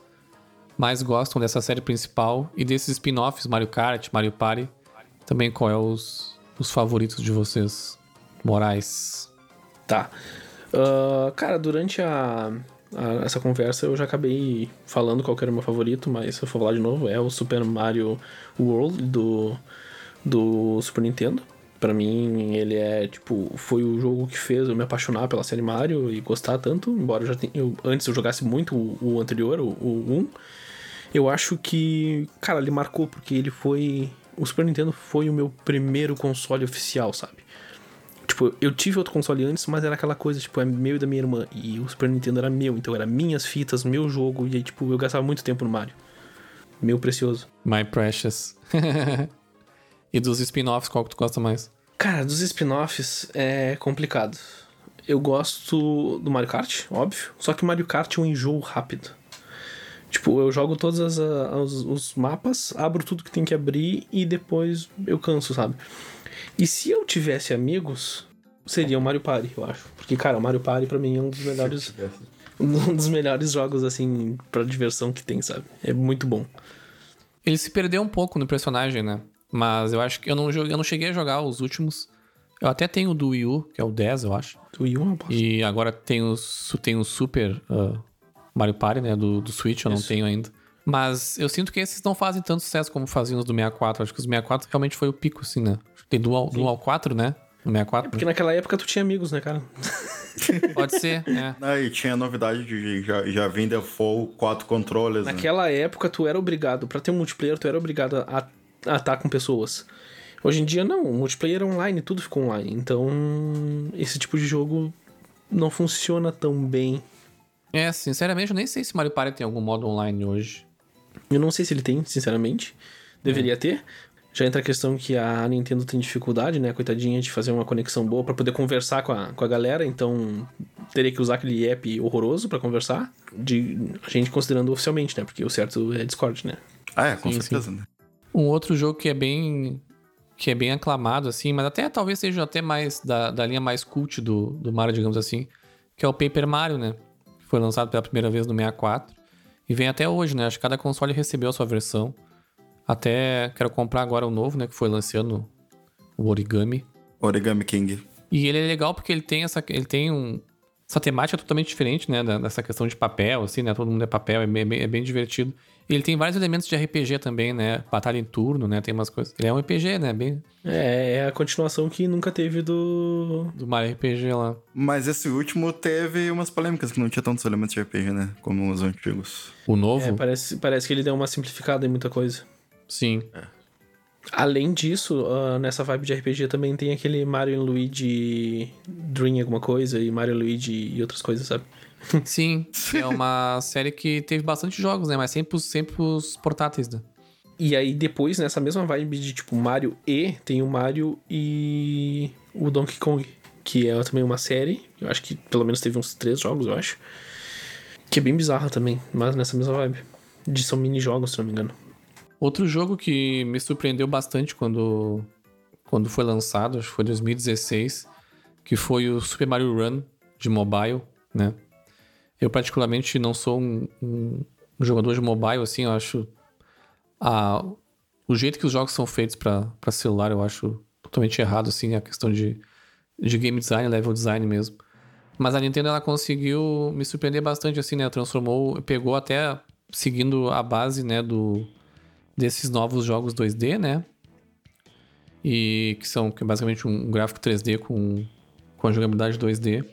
mais gostam dessa série principal e desses spin-offs, Mario Kart, Mario Party? Também qual é os, os favoritos de vocês, Morais? Tá. Ah, cara, durante a, a- essa conversa eu já acabei falando qual era o meu favorito, mas se eu for falar de novo, é o Super Mario World do, do Super Nintendo. Pra mim, ele é, tipo, foi o jogo que fez eu me apaixonar pela série Mario e gostar tanto, embora eu já tenha, eu, antes eu jogasse muito o, o anterior, o, o 1. Eu acho que, cara, ele marcou porque ele foi. O Super Nintendo foi o meu primeiro console oficial, sabe? Tipo, eu tive outro console antes, mas era aquela coisa, tipo, é meu e da minha irmã. E o Super Nintendo era meu, então era minhas fitas, meu jogo. E aí, tipo, eu gastava muito tempo no Mario. Meu precioso. My Precious. e dos spin-offs, qual que tu gosta mais? Cara, dos spin-offs é complicado. Eu gosto do Mario Kart, óbvio. Só que o Mario Kart é um enjoo rápido. Tipo, eu jogo todos as, os, os mapas, abro tudo que tem que abrir e depois eu canso, sabe? E se eu tivesse amigos, seria o Mario Party, eu acho. Porque, cara, o Mario Party pra mim é um dos melhores. Um dos melhores jogos, assim, pra diversão que tem, sabe? É muito bom. Ele se perdeu um pouco no personagem, né? Mas eu acho que eu não, joguei, eu não cheguei a jogar os últimos. Eu até tenho o do Wii U, que é o 10, eu acho. O Wii U é uma bosta. E agora tem o, tem o Super ah, Mario Party, né? Do, do Switch, eu não tenho ainda. Mas eu sinto que esses não fazem tanto sucesso como faziam os do 64. Acho que os 64 realmente foi o pico, assim, né? Tem do, do ao 4, né? No 64. Porque naquela época tu tinha amigos, né, cara? Pode ser, é. Aí tinha novidade de já, já vem default quatro controles. né? Naquela época, tu era obrigado, pra ter um multiplayer, tu era obrigado a a estar com pessoas. Hoje em dia, não. O multiplayer é online, tudo ficou online. Então, esse tipo de jogo não funciona tão bem. É, sinceramente, eu nem sei se Mario Party tem algum modo online hoje. Eu não sei se ele tem, sinceramente. Deveria ter. Já entra a questão que a Nintendo tem dificuldade, né, coitadinha, de fazer uma conexão boa para poder conversar com a, com a galera, então teria que usar aquele app horroroso para conversar, de a gente considerando oficialmente, né, porque o certo é Discord, né. Ah, é, com Sim, certeza, né? Um outro jogo que é bem que é bem aclamado, assim, mas até talvez seja até mais da, da linha mais cult do, do Mario, digamos assim, que é o Paper Mario, né? Foi lançado pela primeira vez no 64 e vem até hoje, né? Acho que cada console recebeu a sua versão. Até quero comprar agora o novo, né? Que foi lançando o Origami. Origami King. E ele é legal porque ele tem essa, ele tem um, essa temática totalmente diferente, né? Dessa questão de papel, assim, né? Todo mundo é papel, é bem, é bem divertido. E ele tem vários elementos de RPG também, né? Batalha em turno, né? Tem umas coisas. Ele é um RPG, né? Bem É, é a continuação que nunca teve do... do Mario RPG lá. Mas esse último teve umas polêmicas que não tinha tantos elementos de RPG, né? Como os antigos. O novo? É, parece, parece que ele deu uma simplificada em muita coisa. Sim. Além disso, ah, nessa vibe de RPG também tem aquele Mario Luigi Dream alguma coisa e Mario Luigi e outras coisas, sabe? Sim. É uma série que teve bastante jogos, né? Mas sempre os, sempre os portáteis, né? E aí depois, nessa mesma vibe de tipo Mario e, tem o Mario e o Donkey Kong, que é também uma série. Eu acho que pelo menos teve uns três jogos, eu acho. Que é bem bizarra também, mas nessa mesma vibe. De são mini-jogos, se não me engano. Outro jogo que me surpreendeu bastante quando, quando foi lançado, acho que foi 2016, que foi o Super Mario Run de mobile, né? Eu particularmente não sou um, um jogador de mobile, assim, eu acho a, o jeito que os jogos são feitos para celular, eu acho totalmente errado, assim, a questão de, de game design, level design mesmo. Mas a Nintendo, ela conseguiu me surpreender bastante, assim, né? Transformou, pegou até seguindo a base, né, do desses novos jogos 2D, né? E que são que é basicamente um gráfico 3D com, com a jogabilidade 2D.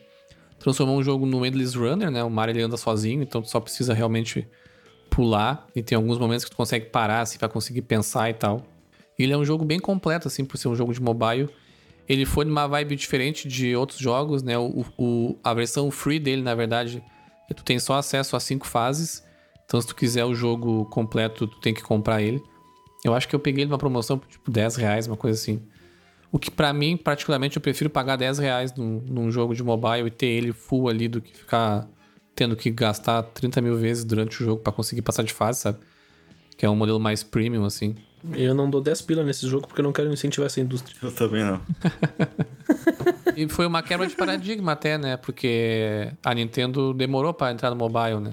Transformou um jogo no Endless Runner, né? O Mario ele anda sozinho, então tu só precisa realmente pular e tem alguns momentos que tu consegue parar assim para conseguir pensar e tal. Ele é um jogo bem completo assim por ser um jogo de mobile. Ele foi numa vibe diferente de outros jogos, né? O, o- a versão free dele, na verdade, tu tem só acesso a cinco fases. Então, se tu quiser o jogo completo, tu tem que comprar ele. Eu acho que eu peguei ele numa promoção por tipo 10 reais, uma coisa assim. O que pra mim, particularmente, eu prefiro pagar 10 reais num, num jogo de mobile e ter ele full ali do que ficar tendo que gastar 30 mil vezes durante o jogo pra conseguir passar de fase, sabe? Que é um modelo mais premium, assim. Eu não dou 10 pila nesse jogo porque eu não quero incentivar essa indústria. Eu também não. E foi uma quebra de paradigma até, né? Porque a Nintendo demorou pra entrar no mobile, né?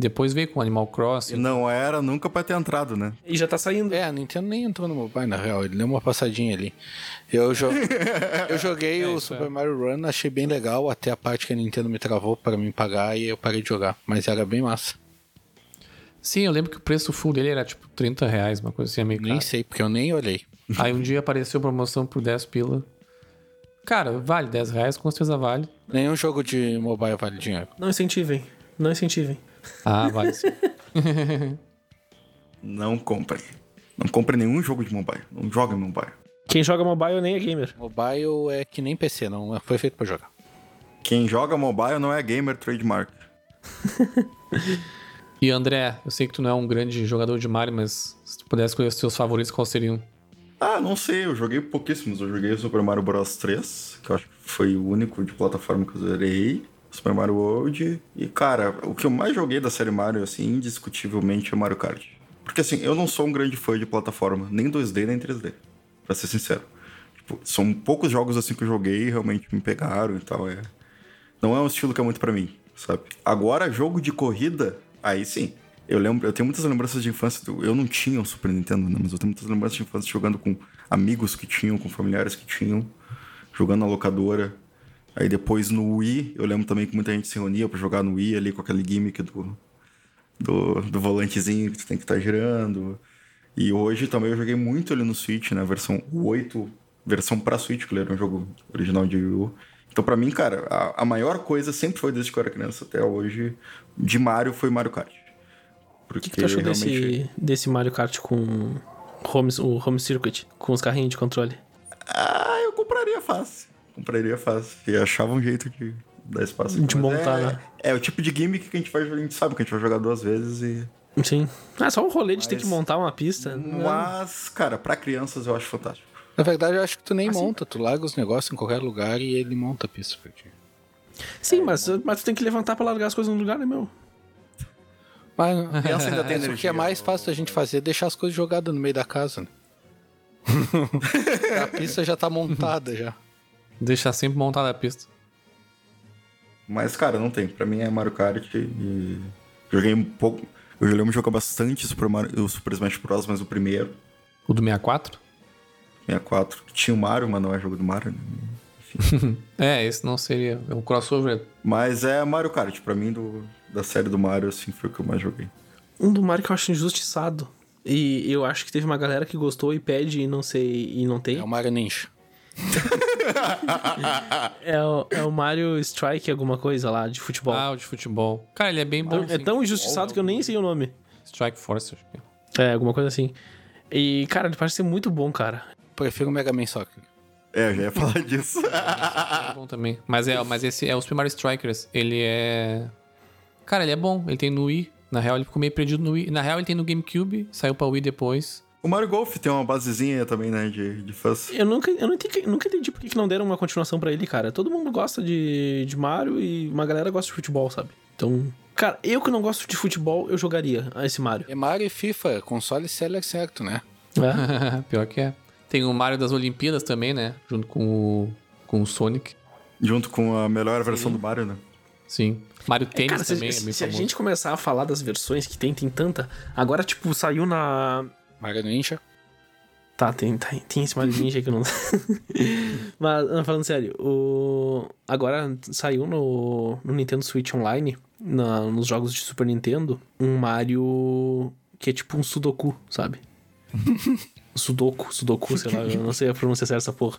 Depois veio com Animal E Crossing. não era nunca pra ter entrado, né? E já tá saindo. É, a Nintendo nem entrou no mobile, na real. Ele deu uma passadinha ali. Eu, jo- eu joguei o isso Super é. Mario Run, achei bem legal, até a parte que a Nintendo me travou para me pagar e eu parei de jogar. Mas era bem massa. Sim, eu lembro que o preço full dele era tipo 30 reais, uma coisa assim, é meio Nem caro. sei, porque eu nem olhei. Aí um dia apareceu promoção por 10 pila. Cara, vale 10 reais, com certeza vale. Nenhum jogo de mobile vale dinheiro. Não incentivem. Não incentivem. Ah, vale sim. Não comprem. Não comprem nenhum jogo de mobile. Não joguem mobile. Quem joga mobile nem é gamer. Mobile é que nem PC, não foi feito pra jogar. Quem joga mobile não é gamer trademark. E André, eu sei que tu não é um grande jogador de Mario, mas se tu pudesse escolher os teus favoritos, quais seriam? Ah, não sei, eu joguei pouquíssimos. Eu joguei o Super Mario Bros 3, que eu acho que foi o único de plataforma que eu zerei. Super Mario World. E, cara, o que eu mais joguei da série Mario, assim, indiscutivelmente é Mario Kart. Porque, assim, eu não sou um grande fã de plataforma, nem 2D, nem 3D, pra ser sincero. Tipo, são poucos jogos, assim, que eu joguei e realmente me pegaram e tal, é... Não é um estilo que é muito pra mim, sabe? Agora, jogo de corrida, aí sim. Eu lembro, eu tenho muitas lembranças de infância. do- Eu não tinha um Super Nintendo, né? Mas eu tenho muitas lembranças de infância jogando com amigos que tinham, com familiares que tinham, jogando na locadora. Aí depois no Wii, eu lembro também que muita gente se reunia pra jogar no Wii ali com aquele gimmick do, do, do volantezinho que tu tem que estar girando. E hoje também eu joguei muito ali no Switch, na versão 8, versão pra Switch, que ele era um jogo original de Wii U. Então, pra mim, cara, a, a maior coisa sempre foi desde que eu era criança até hoje de Mario foi Mario Kart. O que, que tu achou realmente. desse, desse Mario Kart com home, o Home Circuit? Com os carrinhos de controle? Ah, eu compraria fácil. Compraria fácil. E achava um jeito de dar espaço. De Mas montar, é, né? É o tipo de gimmick que a gente vai. A gente sabe que a gente vai jogar duas vezes e. Sim. Ah, só um rolê de ter Mas- que montar uma pista. Mas, cara, pra crianças eu acho fantástico. Na verdade, eu acho que tu nem monta, tu larga os negócios em qualquer lugar e ele monta a pista pra ti. Sim, mas, mas tu tem que levantar pra largar as coisas no lugar, né, meu? Mas Criança ainda tem mas o que energia, é mais ó. fácil da gente fazer é deixar as coisas jogadas no meio da casa, né? a pista já tá montada já. Deixar sempre montada a pista. Mas, cara, não tem. Pra mim é Mario Kart e. Joguei um pouco. Eu lembro de jogar bastante Super, Mario, o Super Smash Bros, mas o primeiro, O do 64? 64. Tinha o Mario, mas não é jogo do Mario, né? É, esse não seria. É um crossover. Mas é Mario Kart, pra mim, do, da série do Mario, assim, foi o que eu mais joguei. Um do Mario que eu acho injustiçado. E eu acho que teve uma galera que gostou e pede e não sei e não tem. É o Mario Ninja. É o, é o Mario Strike, alguma coisa lá, de futebol. Ah, o de futebol. Cara, ele é bem bom. é sim. tão injustiçado que eu nem sei o nome. Strike Force, acho que é. É, alguma coisa assim. E, cara, ele parece ser muito bom, cara. Prefiro o Mega Man Soccer. É, eu já ia falar disso. É bom também. Mas é, mas esse é o Super Mario Strikers. Ele é. Cara, ele é bom. Ele tem no Wii. Na real, ele ficou meio perdido no Wii. Na real, ele tem no GameCube. Saiu pra Wii depois. O Mario Golf tem uma basezinha também, né, de, de fãs. Eu nunca, eu não entendi, nunca entendi por que não deram uma continuação pra ele, cara. Todo mundo gosta de, de Mario e uma galera gosta de futebol, sabe? Então, cara, eu que não gosto de futebol, eu jogaria esse Mario. É Mario e FIFA, console seller certo, né? É. Pior que é. Tem o Mario das Olimpíadas também, né? Junto com o, com o Sonic. Junto com a melhor versão do Mario, né? Sim. Mario Tênis Cara, se, também se- é bem se a famoso. gente começar a falar das versões que tem, tem tanta. Agora, tipo, saiu na. Mario Ninja. Tá, tem, tem, tem esse Mario Ninja que eu não. Mas, não, falando sério, o... agora saiu no, no Nintendo Switch Online, na- nos jogos de Super Nintendo, um Mario que é tipo um Sudoku, sabe? Sudoku, Sudoku, sei lá, eu não sei a pronúncia certa dessa porra.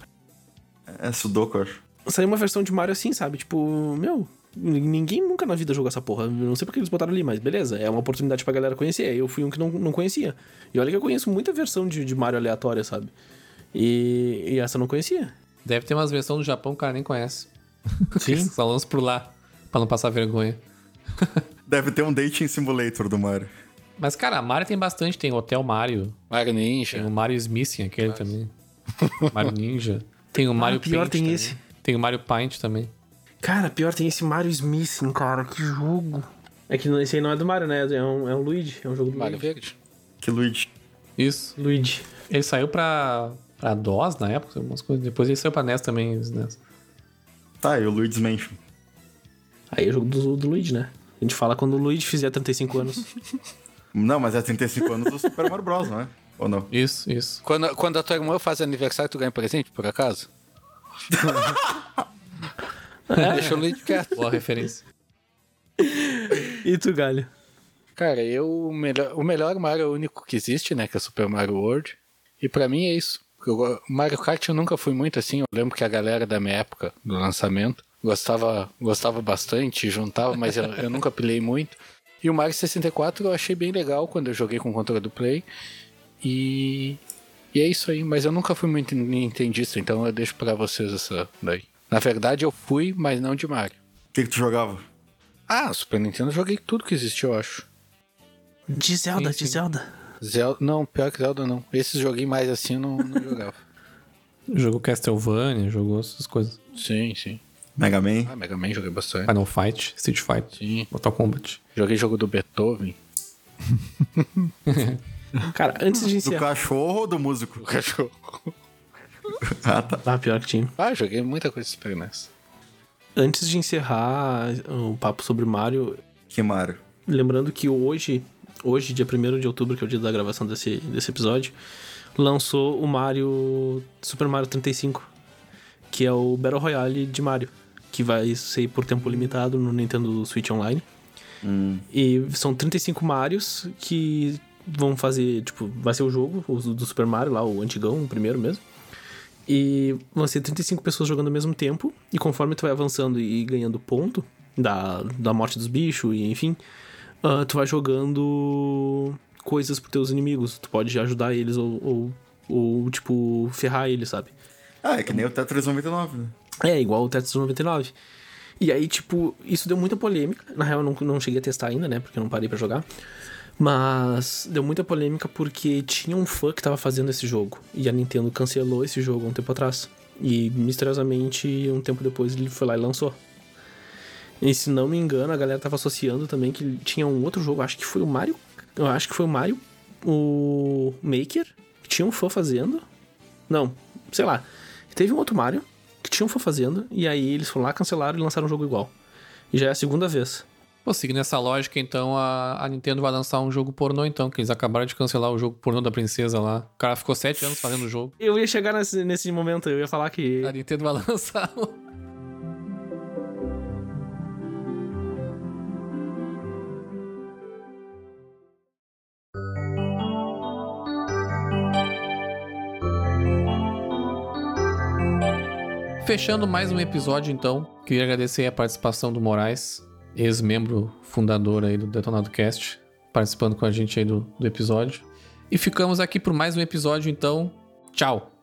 É Sudoku, acho. Saiu uma versão de Mario assim, sabe? Tipo, meu, ninguém nunca na vida jogou essa porra. Eu não sei porque eles botaram ali, mas beleza, é uma oportunidade pra galera conhecer. Eu fui um que não, não conhecia. E olha que eu conheço muita versão de, de Mario aleatória, sabe? E, e essa eu não conhecia. Deve ter umas versões do Japão que o cara nem conhece. Sim. Só lança por lá. Pra não passar vergonha. Deve ter um dating simulator do Mario. Mas, cara, Mario tem bastante. Tem Hotel Mario. Mario Tem Ninja. o Mario Smithing, aquele também. Mario Ninja. Tem o Mario Ah, pior Paint tem também. esse. Tem o Mario Paint também. Cara, pior tem esse Mario Smithing, cara, que jogo. É que esse aí não é do Mario, né? É um, é um Luigi, é um jogo do Mario Luigi. Verde. Que Luigi. Isso. Luigi. Ele saiu pra, pra DOS na época, algumas coisas. Depois ele saiu pra NES também. NES. Tá, e o Luigi's Mansion. Aí é o jogo do, do Luigi, né? A gente fala quando o Luigi fizer 35 anos. Não, mas é 35 anos do Super Mario Bros, não é? Ou não? Isso, isso. Quando, quando a tua irmã faz aniversário, tu ganha presente, por acaso? Deixa o Luigi quieto. Boa referência. e tu, Galho? Cara, eu, o melhor, o melhor Mario é o único que existe, né? Que é Super Mario World. E pra mim é isso. Eu Mario Kart eu nunca fui muito assim. Eu lembro que a galera da minha época, do lançamento, gostava, gostava bastante, juntava, mas eu, eu nunca pilei muito. E o Mario 64 eu achei bem legal quando eu joguei com o controle do Play. E, e é isso aí. Mas eu nunca fui muito nintendista, então eu deixo pra vocês essa daí. Na verdade eu fui, mas não de Mario. O que, que tu jogava? Ah, Super Nintendo eu joguei tudo que existiu, eu acho. De Zelda, Sim, de sim. Zelda. Zelda, não, pior que Zelda não. Esses joguinhos mais assim eu não, não jogava. Jogou Castlevania, jogou essas coisas. sim, sim. Mega Man. Ah, Mega Man joguei bastante. Final Fight, Street Fighter, Sim. Mortal Kombat. Joguei jogo do Beethoven. Cara, antes de Do encerrar. cachorro ou do músico? O cachorro. Ah, tá. Ah, pior que tinha. Ah, joguei muita coisa de Super NES. Antes de encerrar o papo sobre Mario, Que Mario. lembrando que hoje, hoje, dia 1 de outubro, que é o dia da gravação desse, desse episódio, lançou o Mario. Super Mario 35, que é o Battle Royale de Mario, que vai ser por tempo limitado no Nintendo Switch Online. E são 35 Marios que vão fazer, tipo, vai ser o jogo o do Super Mario lá, o antigão, o primeiro mesmo. E vão ser 35 pessoas jogando ao mesmo tempo. E conforme tu vai avançando e ganhando ponto da, da morte dos bichos, e enfim, ah, tu vai jogando coisas pros teus inimigos. Tu pode ajudar eles ou, ou, ou, tipo, ferrar eles, sabe? Ah, é que nem o Tetris 99, né? É, igual o Tetris 99. E aí, tipo, isso deu muita polêmica. Na real, eu não, não cheguei a testar ainda, né? Porque eu não parei pra jogar. Mas deu muita polêmica porque tinha um fã que tava fazendo esse jogo. E a Nintendo cancelou esse jogo um tempo atrás. E misteriosamente, um tempo depois, ele foi lá e lançou. E se não me engano, a galera tava associando também que tinha um outro jogo, acho que foi o Mario. Eu acho que foi o Mario, o Maker, que tinha um fã fazendo. Não, sei lá. Teve um outro Mario que tinha um fã fazendo, e aí eles foram lá, cancelaram e lançaram um jogo igual. E já é a segunda vez. Pô, seguindo essa lógica, então, a, a Nintendo vai lançar um jogo pornô, então, que eles acabaram de cancelar o jogo pornô da princesa lá. O cara ficou sete anos fazendo o jogo. Eu ia chegar nesse, nesse momento, eu ia falar que. A Nintendo vai lançar. Fechando mais um episódio, então, queria agradecer a participação do Moraes, ex-membro fundador aí do Detonado Cast, participando com a gente aí do, do episódio. E ficamos aqui por mais um episódio, então, tchau!